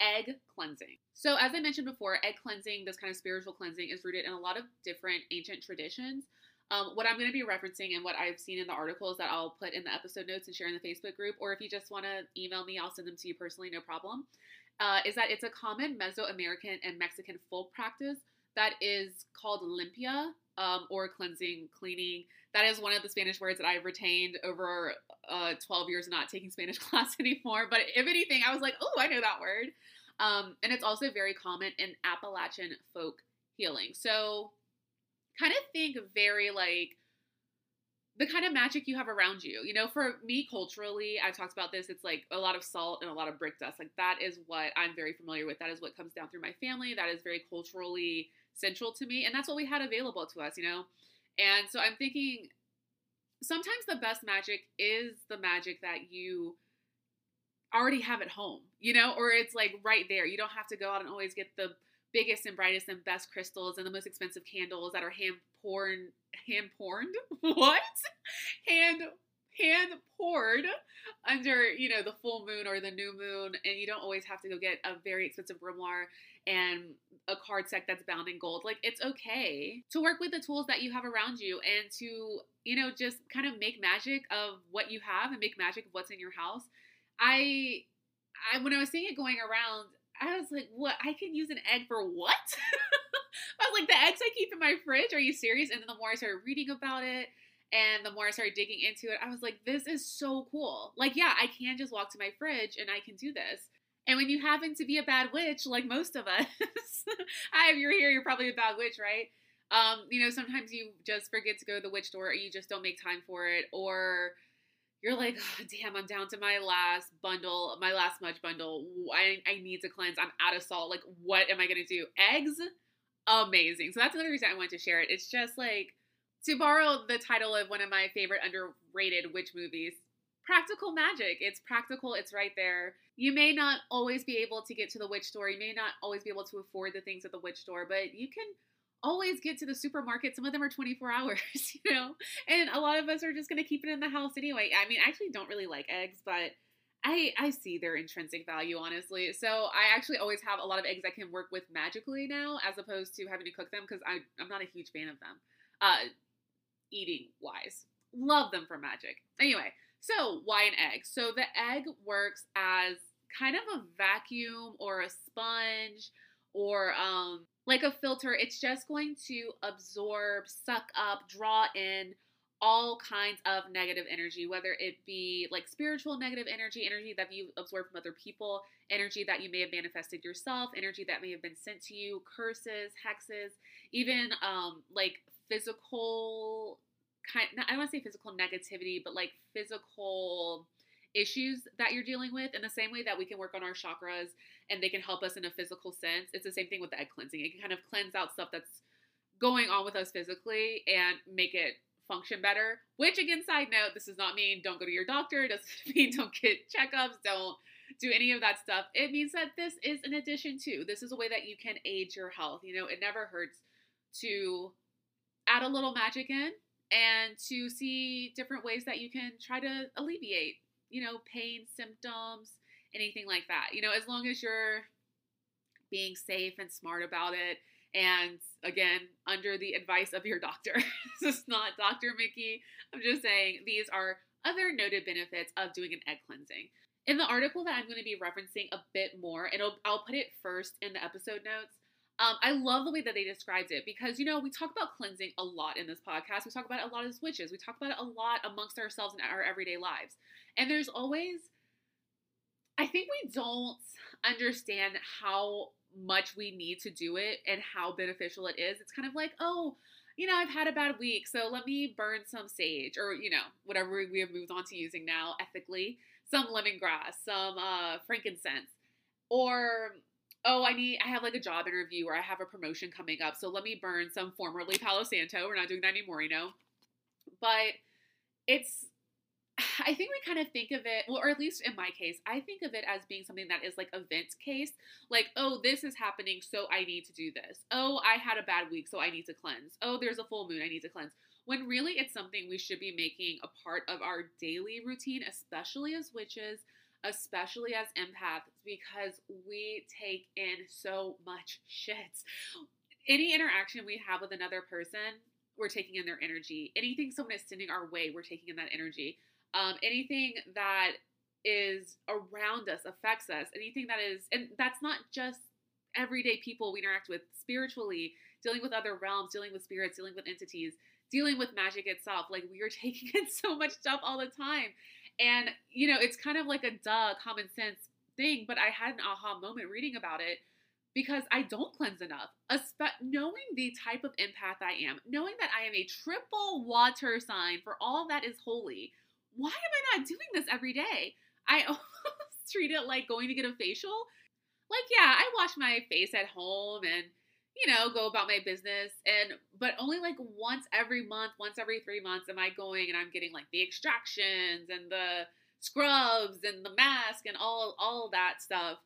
egg cleansing. So, as I mentioned before, egg cleansing, this kind of spiritual cleansing, is rooted in a lot of different ancient traditions. Um, what I'm going to be referencing and what I've seen in the articles that I'll put in the episode notes and share in the Facebook group, or if you just want to email me, I'll send them to you personally, no problem uh, is that it's a common Mesoamerican and Mexican folk practice that is called limpia um, or cleansing, cleaning. That is one of the Spanish words that I've retained over uh, 12 years not taking Spanish class anymore. But if anything, I was like, oh, I know that word. Um, and it's also very common in Appalachian folk healing. So kind of think very like the kind of magic you have around you. You know, for me culturally, I've talked about this, it's like a lot of salt and a lot of brick dust. Like that is what I'm very familiar with. That is what comes down through my family. That is very culturally central to me. And that's what we had available to us, you know? And so I'm thinking sometimes the best magic is the magic that you already have at home, you know, or it's like right there. You don't have to go out and always get the biggest and brightest and best crystals and the most expensive candles that are hand poured hand poured? What? Hand hand poured under you know the full moon or the new moon and you don't always have to go get a very expensive grimoire and a card set that's bound in gold. Like it's okay to work with the tools that you have around you and to you know just kind of make magic of what you have and make magic of what's in your house. I i when i was seeing it going around i was like what i can use an egg for what i was like the eggs i keep in my fridge are you serious and then the more i started reading about it and the more I started digging into it, I was like, this is so cool. Like, yeah, I can just walk to my fridge and I can do this. And when you happen to be a bad witch, like most of us, I, if you're here, you're probably a bad witch, right? Um, you know, sometimes you just forget to go to the witch door or you just don't make time for it. Or you're like, oh, damn, I'm down to my last bundle, my last smudge bundle. I, I need to cleanse. I'm out of salt. Like, what am I going to do? Eggs? Amazing. So that's another reason I wanted to share it. It's just like, to borrow the title of one of my favorite underrated witch movies, practical magic. It's practical, it's right there. You may not always be able to get to the witch store, you may not always be able to afford the things at the witch store, but you can always get to the supermarket. Some of them are 24 hours, you know? And a lot of us are just going to keep it in the house anyway. I mean, I actually don't really like eggs, but I I see their intrinsic value honestly. So I actually always have a lot of eggs I can work with magically now as opposed to having to cook them because I'm not a huge fan of them. Uh eating wise. Love them for magic. Anyway, so why an egg? So the egg works as kind of a vacuum or a sponge or um, like a filter. It's just going to absorb, suck up, draw in all kinds of negative energy, whether it be like spiritual negative energy, energy that you absorb from other people, energy that you may have manifested yourself, energy that may have been sent to you, curses, hexes, even um, like physical kind I don't want to say physical negativity, but like physical issues that you're dealing with in the same way that we can work on our chakras and they can help us in a physical sense. It's the same thing with the egg cleansing. It can kind of cleanse out stuff that's going on with us physically and make it function better. Which again, side note, this does not mean don't go to your doctor, it doesn't mean don't get checkups, don't do any of that stuff. It means that this is an addition to. This is a way that you can aid your health. You know, it never hurts to add a little magic in and to see different ways that you can try to alleviate, you know, pain, symptoms, anything like that. You know, as long as you're being safe and smart about it. And again, under the advice of your doctor. this is not Dr. Mickey. I'm just saying these are other noted benefits of doing an egg cleansing. In the article that I'm going to be referencing a bit more, and I'll put it first in the episode notes, um, I love the way that they described it because, you know, we talk about cleansing a lot in this podcast. We talk about it a lot as witches. We talk about it a lot amongst ourselves in our everyday lives. And there's always, I think we don't understand how much we need to do it and how beneficial it is. It's kind of like, oh, you know, I've had a bad week, so let me burn some sage or, you know, whatever we have moved on to using now ethically, some lemongrass, some uh, frankincense, or oh, I need, I have like a job interview or I have a promotion coming up. So let me burn some formerly Palo Santo. We're not doing that anymore, you know? But it's, I think we kind of think of it, well, or at least in my case, I think of it as being something that is like event case. Like, oh, this is happening, so I need to do this. Oh, I had a bad week, so I need to cleanse. Oh, there's a full moon, I need to cleanse. When really it's something we should be making a part of our daily routine, especially as witches, especially as empaths, because we take in so much shit. Any interaction we have with another person, we're taking in their energy. Anything someone is sending our way, we're taking in that energy. Um, anything that is around us affects us. Anything that is, and that's not just everyday people we interact with spiritually, dealing with other realms, dealing with spirits, dealing with entities, dealing with magic itself. Like we are taking in so much stuff all the time. And, you know, it's kind of like a duh, common sense thing, but I had an aha moment reading about it because I don't cleanse enough. Espe- knowing the type of empath I am, knowing that I am a triple water sign for all that is holy, why am I not doing this every day? I almost treat it like going to get a facial. Like, yeah, I wash my face at home and you know, go about my business. And, but only like once every month, once every three months am I going and I'm getting like the extractions and the scrubs and the mask and all, all that stuff.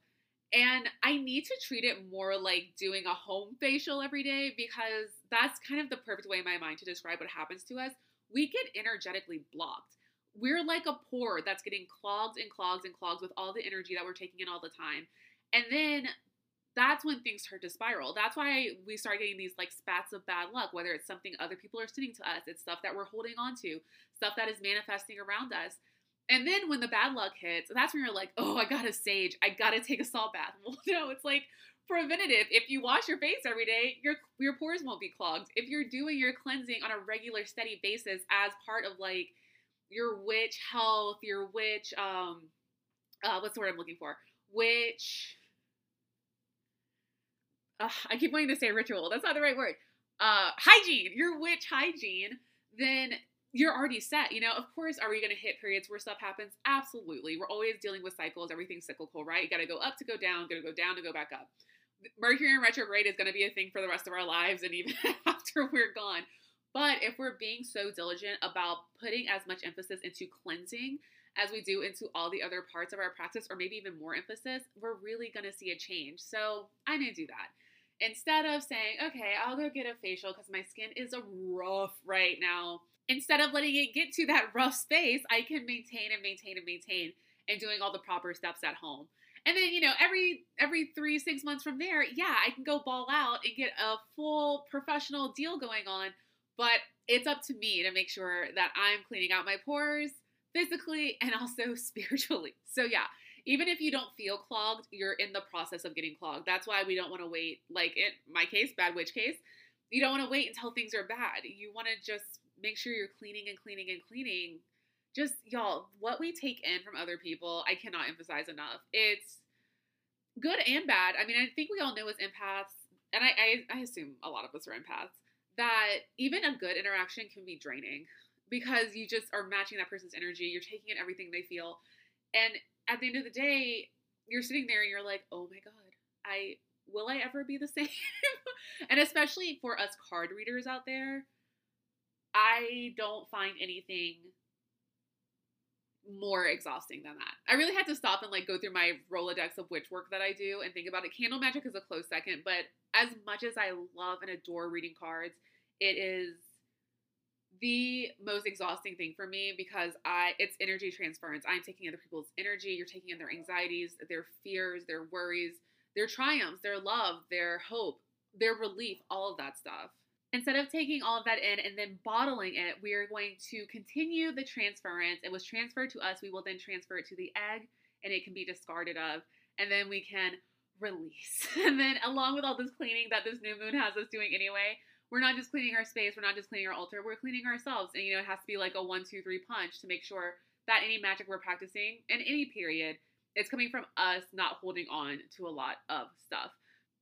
And I need to treat it more like doing a home facial every day because that's kind of the perfect way in my mind to describe what happens to us. We get energetically blocked. We're like a pore that's getting clogged and clogged and clogged with all the energy that we're taking in all the time. And then that's when things start to spiral. That's why we start getting these like spats of bad luck, whether it's something other people are sending to us, it's stuff that we're holding on to, stuff that is manifesting around us. And then when the bad luck hits, that's when you're like, oh, I gotta sage. I gotta take a salt bath. Well, no, it's like preventative. If you wash your face every day, your your pores won't be clogged. If you're doing your cleansing on a regular, steady basis as part of like your witch health, your witch um uh what's the word I'm looking for? Witch uh, I keep wanting to say ritual. That's not the right word. Uh hygiene, your witch hygiene, then you're already set. You know, of course, are we going to hit periods where stuff happens? Absolutely. We're always dealing with cycles. Everything's cyclical, right? You got to go up to go down, got to go down to go back up. Mercury in retrograde is going to be a thing for the rest of our lives and even after we're gone. But if we're being so diligent about putting as much emphasis into cleansing as we do into all the other parts of our practice, or maybe even more emphasis, we're really to see a change. So going to do that. Instead of saying, okay, I'll go get a facial because my skin is rough right now instead of letting it get to that rough space, I can maintain and maintain and maintain and doing all the proper steps at home. And then, you know, every every three, six months from there, yeah, I can go ball out and get a full professional deal going on. But it's up to me to make sure that I'm cleaning out my pores physically and also spiritually. So yeah, even if you don't feel clogged, you're in the process of getting clogged. That's why we don't want to wait. Like in my case, bad witch case, you don't want to wait until things are bad. You want to just make sure you're cleaning and cleaning and cleaning. Just y'all, what we take in from other people, I cannot emphasize enough. It's good and bad. I mean, I think we all know as empaths, and I, I, I assume a lot of us are empaths, that even a good interaction can be draining because you just are matching that person's energy. You're taking in everything they feel. And at the end of the day, you're sitting there and you're like, oh my God, I will I ever be the same? and especially for us card readers out there, I don't find anything more exhausting than that. I really had to stop and like go through my Rolodex of witch work that I do and think about it. Candle magic is a close second, but as much as I love and adore reading cards, it is the most exhausting thing for me because I it's energy transference. I'm taking other people's energy, you're taking in their anxieties, their fears, their worries, their triumphs, their love, their hope, their relief, all of that stuff. Instead of taking all of that in and then bottling it, we are going to continue the transference. It was transferred to us. We will then transfer it to the egg and it can be discarded of. And then we can release. And then, along with all this cleaning that this new moon has us doing anyway, we're not just cleaning our space, we're not just cleaning our altar, we're cleaning ourselves. And, you know, it has to be like a one, two, three punch to make sure that any magic we're practicing in any period is coming from us not holding on to a lot of stuff.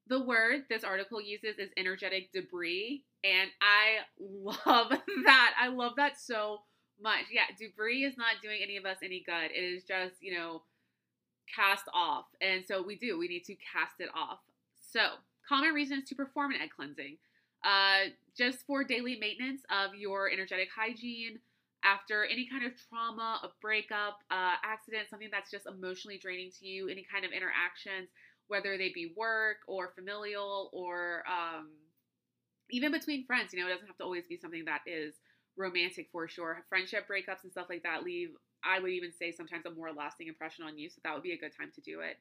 The word this article uses is energetic debris, and I love that. I love that so much. Yeah, debris is not doing any of us any good. It is just, you know, cast off. And so we do, we need to cast it off. So, common reasons to perform an egg cleansing. Uh, just for daily maintenance of your energetic hygiene, after any kind of trauma, a breakup, uh, accident, something that's just emotionally draining to you, any kind of interactions, whether they be work or familial or um, even between friends. You know, it doesn't have to always be something that is romantic for sure. Friendship breakups and stuff like that leave, I would even say, sometimes a more lasting impression on you. So that would be a good time to do it.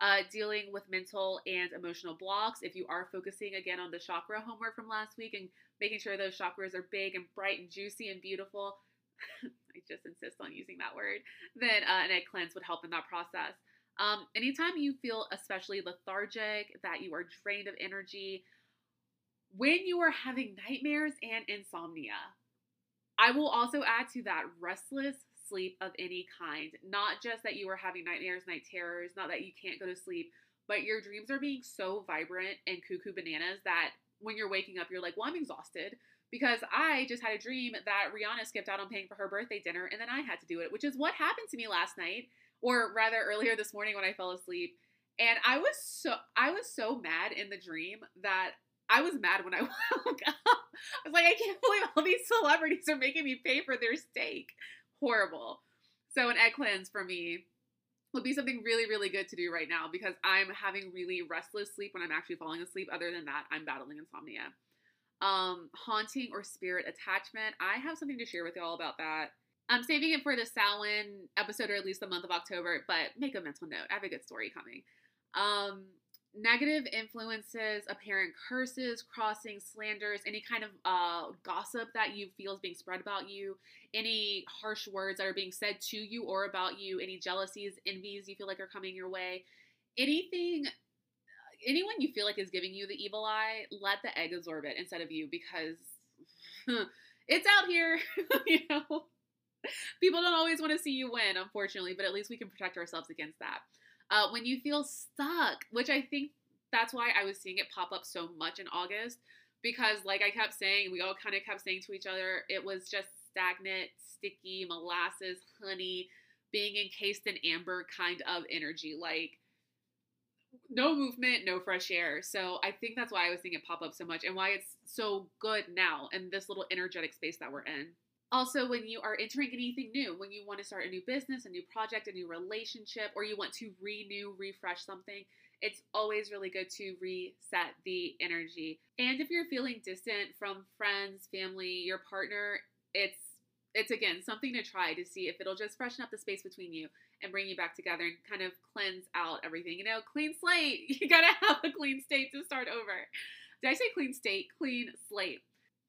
Uh, dealing with mental and emotional blocks. If you are focusing again on the chakra homework from last week and making sure those chakras are big and bright and juicy and beautiful, I just insist on using that word, then uh, an egg cleanse would help in that process. Um, anytime you feel especially lethargic, that you are drained of energy, when you are having nightmares and insomnia, I will also add to that restless sleep of any kind. Not just that you are having nightmares, night terrors, not that you can't go to sleep, but your dreams are being so vibrant and cuckoo bananas that when you're waking up, you're like, well, I'm exhausted because I just had a dream that Rihanna skipped out on paying for her birthday dinner and then I had to do it, which is what happened to me last night or rather earlier this morning when I fell asleep. And I was so I was so mad in the dream that I was mad when I woke up. I was like, I can't believe all these celebrities are making me pay for their steak. Horrible. So an egg cleanse for me would be something really, really good to do right now because I'm having really restless sleep when I'm actually falling asleep. Other than that, I'm battling insomnia. Um, haunting or spirit attachment. I have something to share with y'all about that. I'm saving it for the Samhain episode or at least the month of October, but make a mental note. I have a good story coming. Um, negative influences, apparent curses, crossing, slanders, any kind of uh, gossip that you feel is being spread about you, any harsh words that are being said to you or about you, any jealousies, envies you feel like are coming your way, anything, anyone you feel like is giving you the evil eye, let the egg absorb it instead of you because it's out here, you know. People don't always want to see you win, unfortunately, but at least we can protect ourselves against that. Uh, when you feel stuck, which I think that's why I was seeing it pop up so much in August, because like I kept saying, we all kind of kept saying to each other, it was just stagnant, sticky, molasses, honey, being encased in amber kind of energy. Like, no movement, no fresh air. So I think that's why I was seeing it pop up so much and why it's so good now in this little energetic space that we're in. Also, when you are entering anything new, when you want to start a new business, a new project, a new relationship, or you want to renew, refresh something, it's always really good to reset the energy. And if you're feeling distant from friends, family, your partner, it's it's again something to try to see if it'll just freshen up the space between you and bring you back together and kind of cleanse out everything. You know, clean slate. You gotta have a clean state to start over. Did I say clean state? Clean slate.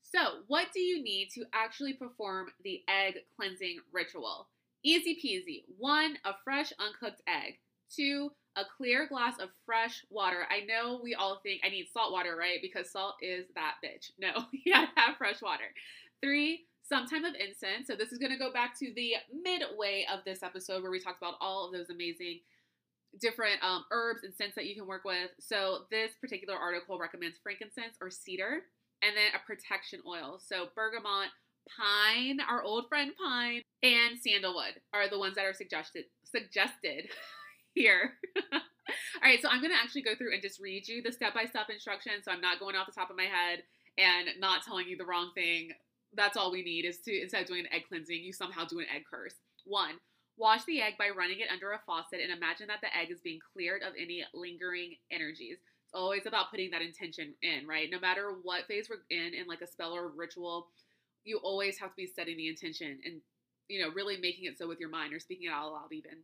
So, what do you need to actually perform the egg cleansing ritual? Easy peasy. One, a fresh uncooked egg. Two, a clear glass of fresh water. I know we all think I need salt water, right? Because salt is that bitch. No, you gotta have fresh water. Three, some type of incense. So, this is gonna go back to the midway of this episode where we talked about all of those amazing different um, herbs and scents that you can work with. So, this particular article recommends frankincense or cedar and then a protection oil. So bergamot, pine, our old friend pine, and sandalwood are the ones that are suggested suggested here. All right, so I'm going to actually go through and just read you the step-by-step instructions so I'm not going off the top of my head and not telling you the wrong thing. That's all we need is to instead of doing an egg cleansing, you somehow do an egg curse. 1. Wash the egg by running it under a faucet and imagine that the egg is being cleared of any lingering energies always about putting that intention in, right? No matter what phase we're in, in like a spell or ritual, you always have to be setting the intention and, you know, really making it so with your mind or speaking it out loud, even.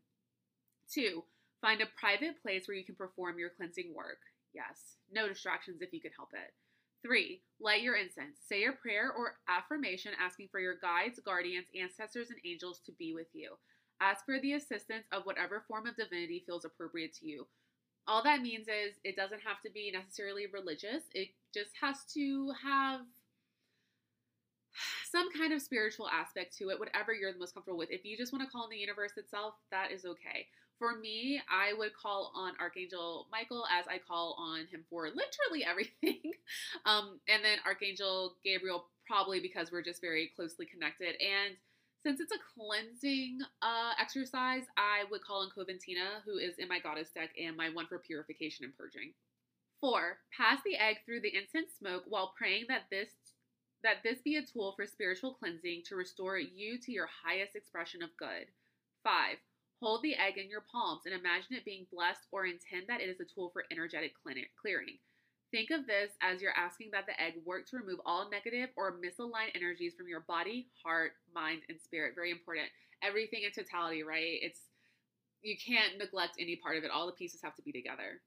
Two, find a private place where you can perform your cleansing work. Yes, no distractions if you can help it. Three, light your incense. Say your prayer or affirmation asking for your guides, guardians, ancestors, and angels to be with you. Ask for the assistance of whatever form of divinity feels appropriate to you all that means is it doesn't have to be necessarily religious. It just has to have some kind of spiritual aspect to it, whatever you're the most comfortable with. If you just want to call on the universe itself, that is okay. For me, I would call on Archangel Michael as I call on him for literally everything. um, and then Archangel Gabriel, probably because we're just very closely connected. And since it's a cleansing uh, exercise, I would call in Coventina, who is in my goddess deck, and my one for purification and purging. Four, pass the egg through the incense smoke while praying that this that this be a tool for spiritual cleansing to restore you to your highest expression of good. Five, hold the egg in your palms and imagine it being blessed or intend that it is a tool for energetic clearing. Think of this as you're asking that the egg work to remove all negative or misaligned energies from your body, heart, mind, and spirit. Very important. Everything in totality, right? It's you can't neglect any part of it. All the pieces have to be together.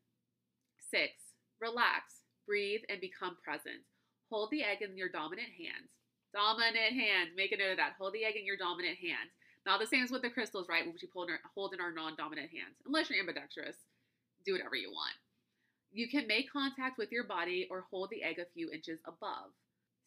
Six, relax, breathe, and become present. Hold the egg in your dominant hands. Dominant hand. Make a note of that. Hold the egg in your dominant hand. Not the same as with the crystals, right? Which we hold in our non-dominant hands. Unless you're ambidextrous, do whatever you want. You can make contact with your body or hold the egg a few inches above.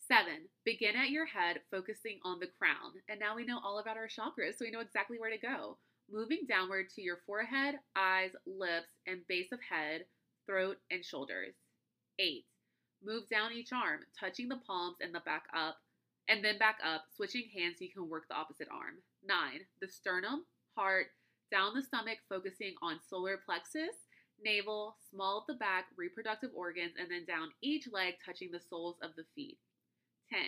Seven, begin at your head, focusing on the crown. And now we know all about our chakras, so we know exactly where to go. Moving downward to your forehead, eyes, lips, and base of head, throat, and shoulders. Eight, move down each arm, touching the palms and the back up, and then back up, switching hands so you can work the opposite arm. Nine, the sternum, heart, down the stomach, focusing on solar plexus, navel, small of the back, reproductive organs, and then down each leg, touching the soles of the feet. 10.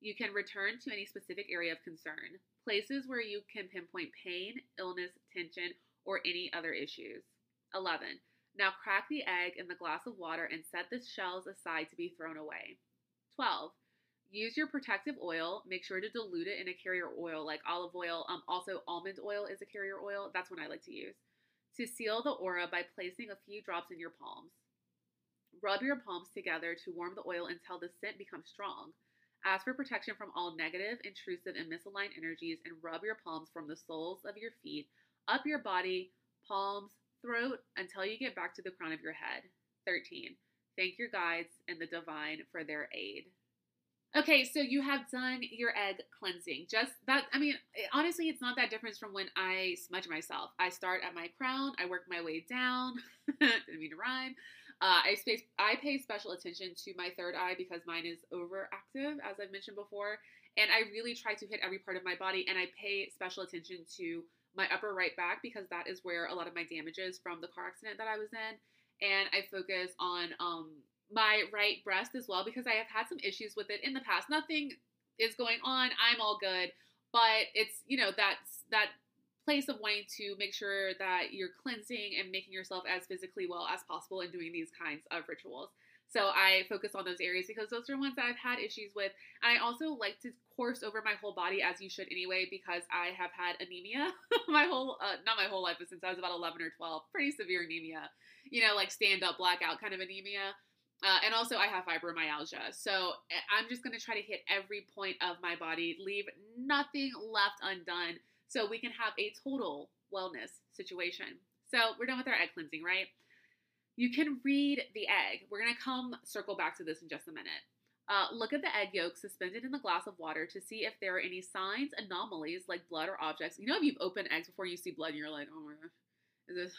You can return to any specific area of concern, places where you can pinpoint pain, illness, tension, or any other issues. 11. Now crack the egg in the glass of water and set the shells aside to be thrown away. 12. Use your protective oil. Make sure to dilute it in a carrier oil like olive oil. Um, also, almond oil is a carrier oil. That's one I like to use. To seal the aura by placing a few drops in your palms. Rub your palms together to warm the oil until the scent becomes strong. Ask for protection from all negative, intrusive, and misaligned energies and rub your palms from the soles of your feet up your body, palms, throat until you get back to the crown of your head. 13. Thank your guides and the divine for their aid. Okay, so you have done your egg cleansing. Just that, I mean, honestly, it's not that different from when I smudge myself. I start at my crown, I work my way down. Didn't mean to rhyme. Uh, I, space, I pay special attention to my third eye because mine is overactive, as I've mentioned before. And I really try to hit every part of my body, and I pay special attention to my upper right back because that is where a lot of my damage is from the car accident that I was in. And I focus on um, my right breast as well because I have had some issues with it in the past. Nothing is going on. I'm all good. But it's, you know, that's that place of wanting to make sure that you're cleansing and making yourself as physically well as possible and doing these kinds of rituals. So I focus on those areas because those are ones that I've had issues with. And I also like to course over my whole body as you should anyway because I have had anemia my whole uh, not my whole life but since I was about 11 or 12. Pretty severe anemia. You know, like stand up blackout kind of anemia. Uh, and also, I have fibromyalgia. So I'm just going to try to hit every point of my body, leave nothing left undone so we can have a total wellness situation. So we're done with our egg cleansing, right? You can read the egg. We're going to come circle back to this in just a minute. Uh, look at the egg yolk suspended in the glass of water to see if there are any signs, anomalies like blood or objects. You know, if you've opened eggs before you see blood and you're like, oh my gosh, is this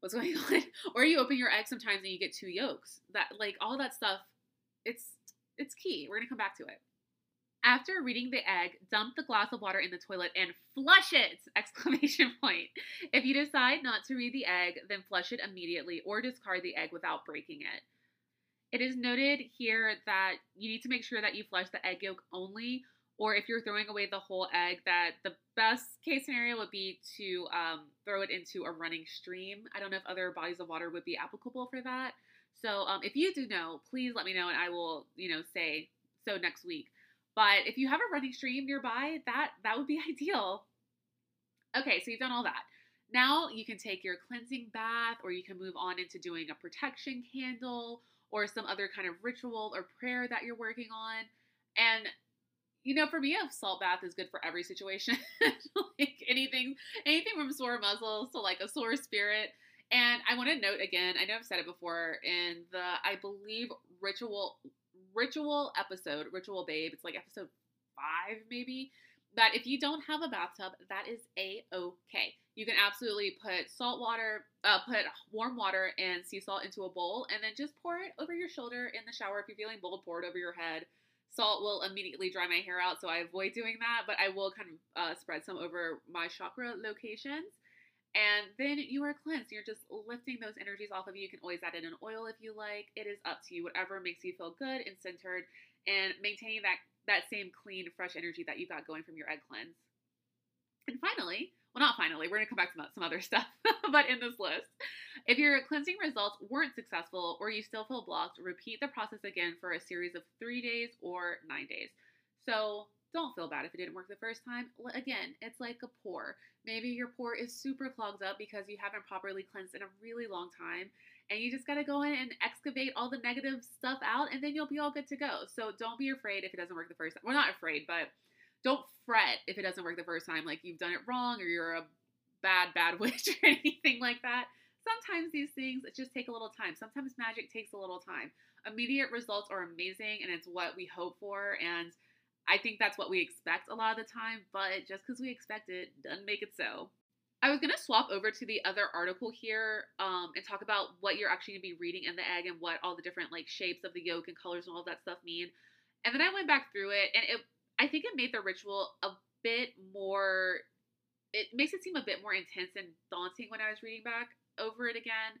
what's going on? or you open your egg sometimes and you get two yolks. That like all that stuff, it's it's key. We're gonna come back to it. After reading the egg, dump the glass of water in the toilet and flush it! Exclamation point. If you decide not to read the egg, then flush it immediately or discard the egg without breaking it. It is noted here that you need to make sure that you flush the egg yolk only, or if you're throwing away the whole egg, that the best case scenario would be to um, throw it into a running stream. I don't know if other bodies of water would be applicable for that. So um, if you do know, please let me know, and I will, you know, say so next week. But if you have a running stream nearby, that that would be ideal. Okay, so you've done all that. Now you can take your cleansing bath or you can move on into doing a protection candle or some other kind of ritual or prayer that you're working on. And you know, for me, a salt bath is good for every situation. like anything, anything from sore muscles to like a sore spirit. And I want to note again, I know I've said it before in the, I believe, ritual ritual episode, Ritual Babe. It's like episode five, maybe. That if you don't have a bathtub, that is a okay. You can absolutely put salt water, uh, put warm water and sea salt into a bowl, and then just pour it over your shoulder in the shower. If you're feeling bold, pour it over your head. Salt will immediately dry my hair out, so I avoid doing that. But I will kind of uh, spread some over my chakra locations and then you are cleansed. You're just lifting those energies off of you. You can always add in an oil if you like. It is up to you. Whatever makes you feel good and centered and maintaining that, that same clean, fresh energy that you got going from your egg cleanse. And finally, well, not finally, we're going to come back to some other stuff, but in this list, if your cleansing results weren't successful or you still feel blocked, repeat the process again for a series of three days or nine days. So don't feel bad if it didn't work the first time. Again, it's like a pore. Maybe your pore is super clogged up because you haven't properly cleansed in a really long time. And you just got to go in and excavate all the negative stuff out, and then you'll be all good to go. So don't be afraid if it doesn't work the first time. We're not afraid, but don't fret if it doesn't work the first time, like you've done it wrong or you're a bad, bad witch or anything like that. Sometimes these things just take a little time. Sometimes magic takes a little time. Immediate results are amazing, and it's what we hope for. And I think that's what we expect a lot of the time, but just because we expect it doesn't make it so. I was going to swap over to the other article here um, and talk about what you're actually going to be reading in the egg and what all the different like shapes of the yolk and colors and all that stuff mean. And then I went back through it and it I think it made the ritual a bit more it makes it seem a bit more intense and daunting when I was reading back over it again.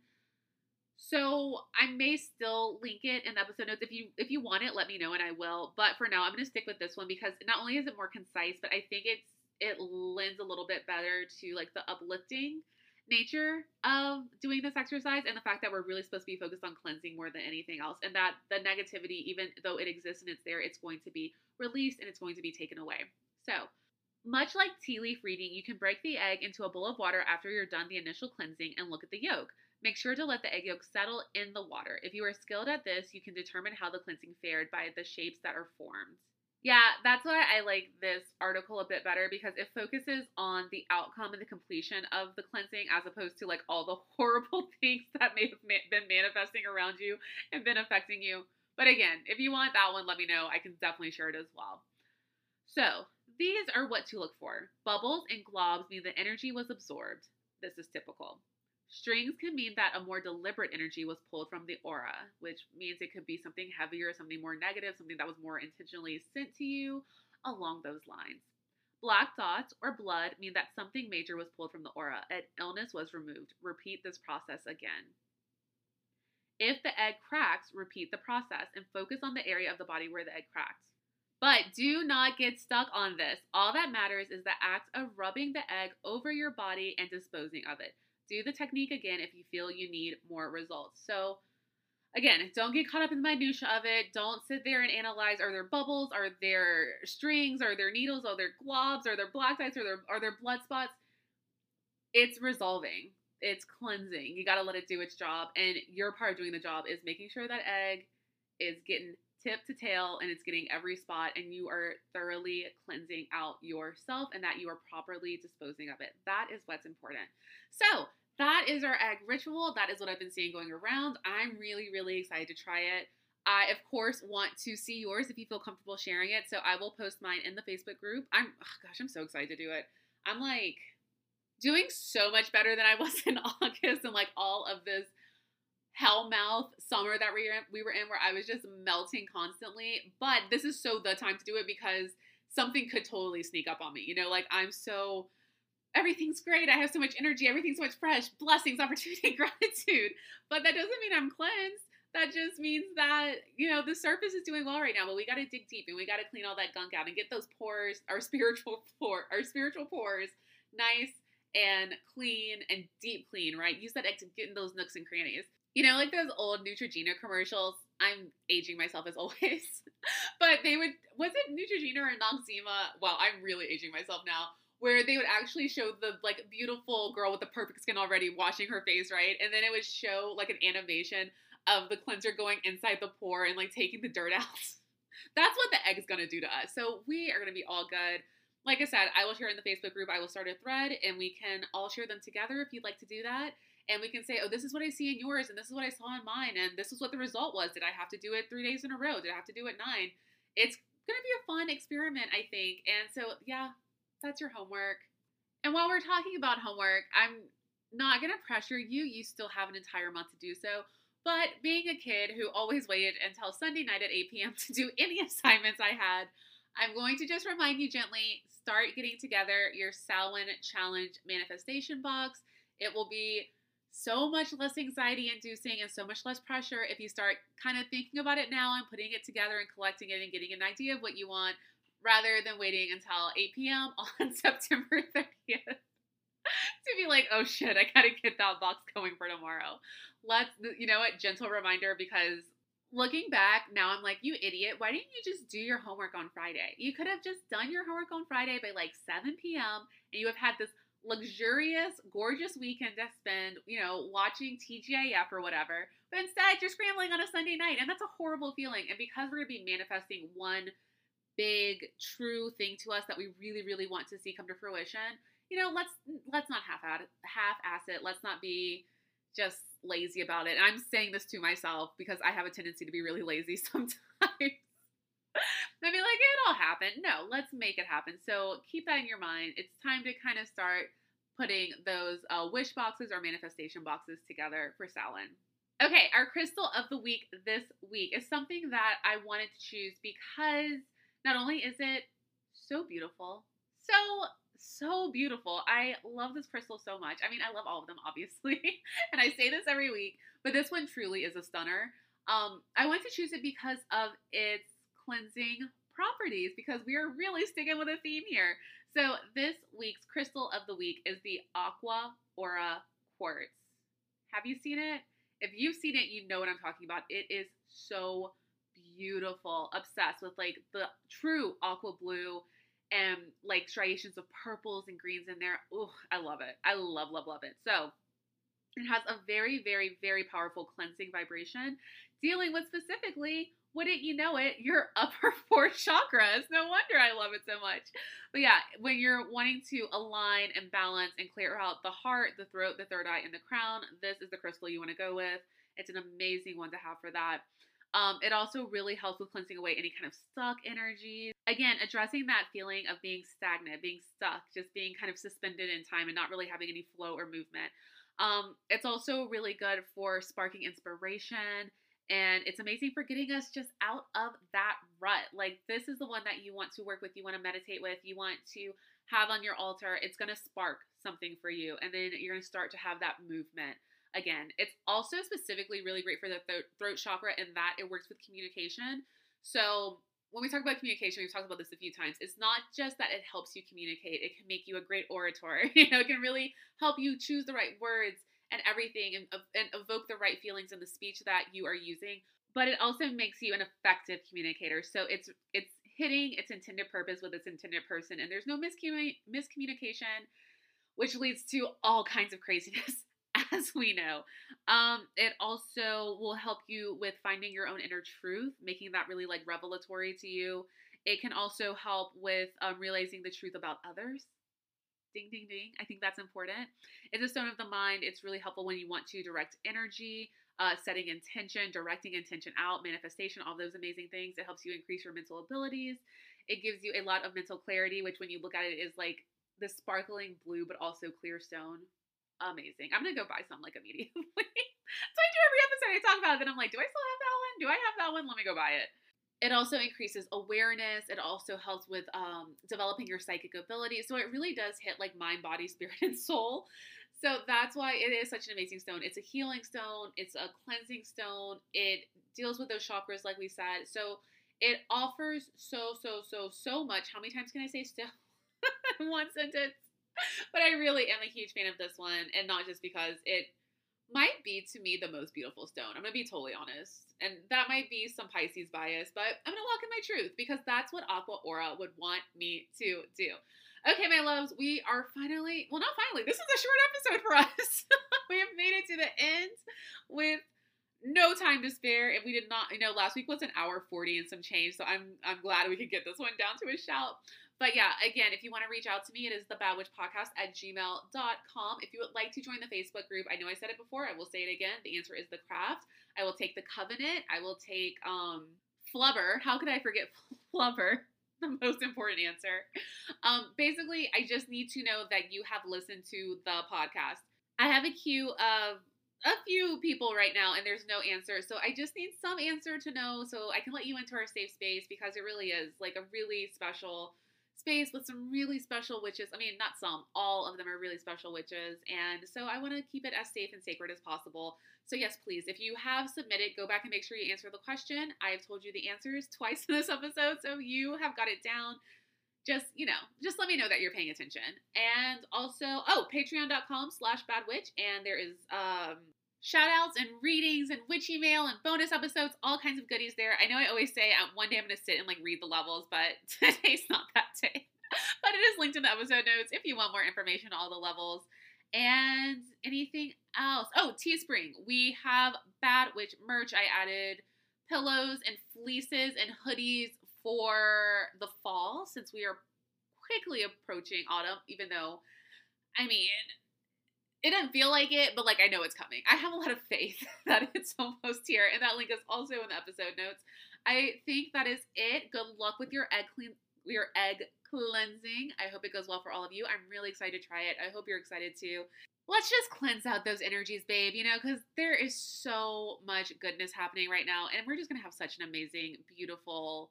So I may still link it in the episode notes. If you if you want it, let me know and I will. But for now, I'm gonna stick with this one because not only is it more concise, but I think it's it lends a little bit better to like the uplifting nature of doing this exercise and the fact that we're really supposed to be focused on cleansing more than anything else and that the negativity even though it exists and it's there it's going to be released and it's going to be taken away. So much like tea leaf reading you can break the egg into a bowl of water after you're done the initial cleansing and look at the yolk. Make sure to let the egg yolk settle in the water. If you are skilled at this you can determine how the cleansing fared by the shapes that are formed. Yeah, that's why I like this article a bit better because it focuses on the outcome and the completion of the cleansing as opposed to like all the horrible things that may have been manifesting around you and been affecting you. But again, if you want that one, let me know. I can definitely share it as well. So, these are what to look for. Bubbles and globs mean the energy was absorbed. This is typical. Strings can mean that a more deliberate energy was pulled from the aura, which means it could be something heavier, something more negative, something that was more intentionally sent to you along those lines. Black dots or blood mean that something major was pulled from the aura, an illness was removed. Repeat this process again. If the egg cracks, repeat the process and focus on the area of the body where the egg cracked. But do not get stuck on this. All that matters is the act of rubbing the egg over your body and disposing of it do the technique again if you feel you need more results. So again, don't get caught up in the minutia of it. Don't sit there and analyze are there bubbles, are there strings, are there needles, are there globs, are there black dots, are there are there blood spots? It's resolving. It's cleansing. You got to let it do its job and your part of doing the job is making sure that egg is getting tip to tail and it's getting every spot and you are thoroughly cleansing out yourself and that you are properly disposing of it. That is what's important. So, that is our egg ritual. That is what I've been seeing going around. I'm really, really excited to try it. I, of course, want to see yours if you feel comfortable sharing it. So I will post mine in the Facebook group. I'm, oh gosh, I'm so excited to do it. I'm like doing so much better than I was in August and like all of this hellmouth summer that we were, in, we were in where I was just melting constantly. But this is so the time to do it because something could totally sneak up on me. You know, like I'm so everything's great. I have so much energy. Everything's so much fresh. Blessings, opportunity, gratitude. But that doesn't mean I'm cleansed. That just means that, you know, the surface is doing well right now, but we got to dig deep and we got to clean all that gunk out and get those pores, our spiritual pore, our spiritual pores nice and clean and deep clean, right? Use that egg to get in those nooks and crannies. You know, like those old Neutrogena commercials. I'm aging myself as always, but they would was it Neutrogena or Noxzema? Well, I'm really aging myself now where they would actually show the like beautiful girl with the perfect skin already washing her face, right? And then it would show like an animation of the cleanser going inside the pore and like taking the dirt out. That's what the egg is gonna do to us. So we are gonna be all good. Like I said, I will share in the Facebook group. I will start a thread and we can all share them together if you'd like to do that. And we can say, oh, this is what I see in yours, and this is what I saw in mine, and this is what the result was. Did I have to do it three days in a row? Did I have to do it nine? It's gonna be a fun experiment, I think. And so, yeah, that's your homework. And while we're talking about homework, I'm not going to pressure you. You still have an entire month to do so. But being a kid who always waited until Sunday night at 8 p.m. to do any assignments I had, I'm going to just remind you gently start getting together your Samhain Challenge manifestation box. It will be so much less anxiety inducing and so much less pressure if you start kind of thinking about it now and putting it together and collecting it and getting an idea of what you want rather than waiting until 8 p.m. on September 30th to be like, oh shit, I gotta get that box going for tomorrow. Let's, you know what, gentle reminder because looking back now, I'm like, you idiot, why didn't you just do your homework on Friday? You could have just done your homework on Friday by like 7 p.m. and you have had this luxurious, gorgeous weekend to spend, you know, watching TGIF or whatever. But instead, you're scrambling on a Sunday night, and that's a horrible feeling. And because we're gonna be manifesting one big true thing to us that we really really want to see come to fruition you know let's let's not half half ass it let's not be just lazy about it and i'm saying this to myself because i have a tendency to be really lazy sometimes I'd be like, it'll happen. No, let's make it happen. So keep that in your mind. It's time to kind of start putting those uh, wish boxes or manifestation boxes together for Samhain. Okay, our crystal of the week this week is something that I wanted to choose because not only is it so beautiful, so so beautiful. I love this crystal so much. I mean, I love all of them, obviously, and I say this every week, but this one truly is a stunner. Um, I went to choose it because of its cleansing properties, because we are really sticking with a theme here. So this week's crystal of the week is the Aqua Aura quartz. Have you seen it? If you've seen it, you know what I'm talking about. It is so beautiful. Obsessed with like the true aqua blue and like striations of purples and greens in there. Oh, I love it. I love, love, love it. So it has a very, very, very powerful cleansing vibration dealing with specifically, wouldn't you know it, your upper four chakras. No wonder I love it so much. But yeah, when you're wanting to align and balance and clear out the heart, the throat, the third eye, and the crown, this is the crystal you want to go with. It's an amazing one to have for that. Um, it also really helps with cleansing away any kind of stuck energy. Again, addressing that feeling of being stagnant, being stuck, just being kind of suspended in time and not really having any flow or movement. Um, it's also really good for sparking inspiration and it's amazing for getting us just out of that rut. Like, this is the one that you want to work with, you want to meditate with, you want to have on your altar. It's going to spark something for you, and then you're going to start to have that movement again. It's also specifically really great for the th- throat chakra in that it works with communication. So, when we talk about communication, we've talked about this a few times. It's not just that it helps you communicate, it can make you a great orator. you know, it can really help you choose the right words and everything and, and evoke the right feelings in the speech that you are using. But it also makes you an effective communicator. So it's it's hitting its intended purpose with its intended person, and there's no miscommun- miscommunication, which leads to all kinds of craziness as we know. Um, it also will help you with finding your own inner truth, making that really like revelatory to you. It can also help with um, realizing the truth about others. Ding, ding, ding. I think that's important. It's a stone of the mind. It's really helpful when you want to direct energy, uh, setting intention, directing intention out, manifestation, all those amazing things. It helps you increase your mental abilities. It gives you a lot of mental clarity, which when you look at it is like the sparkling blue, but also clear stone amazing. I'm gonna go buy some like immediately. so I do every episode I talk about it, then I'm like, do I still have that one? Do I have that one? Let me go buy it. It also increases awareness. It also helps with um, developing your psychic ability. So it really does hit like mind, body, spirit, and soul. So that's why it is such an amazing stone. It's a healing stone. It's a cleansing stone. It deals with those chakras, like we said. So it offers so, so, so, so much. How many times can I say still? One sentence. but I really am a huge fan of this one, and not just because it might be to me the most beautiful stone. I'm gonna be totally honest, and that might be some Pisces bias, but I'm gonna walk in my truth because that's what Aqua Aura would want me to do. Okay, my loves, we are finally, well, not finally, this is a short episode for us. we have made it to the end with no time to spare. If we did not, you know, last week was an hour 40 and some change, so I'm I'm glad we could get this one down to a shout. But yeah, again, if you want to reach out to me, it is the Bad Witch Podcast at gmail.com. If you would like to join the Facebook group, I know I said it before, I will say it again. The answer is the craft. I will take the covenant. I will take um flubber. How could I forget flubber? The most important answer. Um, basically, I just need to know that you have listened to the podcast. I have a queue of a few people right now and there's no answer. So I just need some answer to know so I can let you into our safe space because it really is like a really special space with some really special witches. I mean, not some, all of them are really special witches. And so I want to keep it as safe and sacred as possible. So, yes, please, if you have submitted, go back and make sure you answer the question. I've told you the answers twice in this episode, so you have got it down. Just, you know, just let me know that you're paying attention. And also, oh, patreon.com slash badwitch. And there is um, shout outs and readings and witchy mail and bonus episodes, all kinds of goodies there. I know I always say um, one day I'm going to sit and like read the levels, but today's not that day. but it is linked in the episode notes if you want more information on all the levels. And anything else? Oh, Teespring. We have Bad Witch merch. I added pillows and fleeces and hoodies for the fall since we are quickly approaching autumn, even though, I mean, it doesn't feel like it, but like I know it's coming. I have a lot of faith that it's almost here, and that link is also in the episode notes. I think that is it. Good luck with your egg clean your egg cleansing. I hope it goes well for all of you. I'm really excited to try it. I hope you're excited too. Let's just cleanse out those energies, babe, you know, because there is so much goodness happening right now, and we're just gonna have such an amazing, beautiful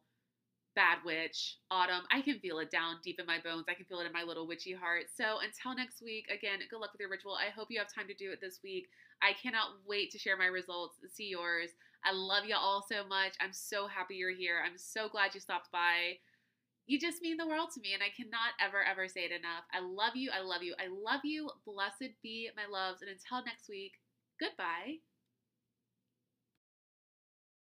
bad witch, autumn. I can feel it down deep in my bones. I can feel it in my little witchy heart. So until next week, again, good luck with your ritual. I hope you have time to do it this week. I cannot wait to share my results, see yours. I love you all so much. I'm so happy you're here. I'm so glad you stopped by. You just mean the world to me, and I cannot ever, ever say it enough. I love you. I love you. I love you. Blessed be my loves. And until next week, goodbye.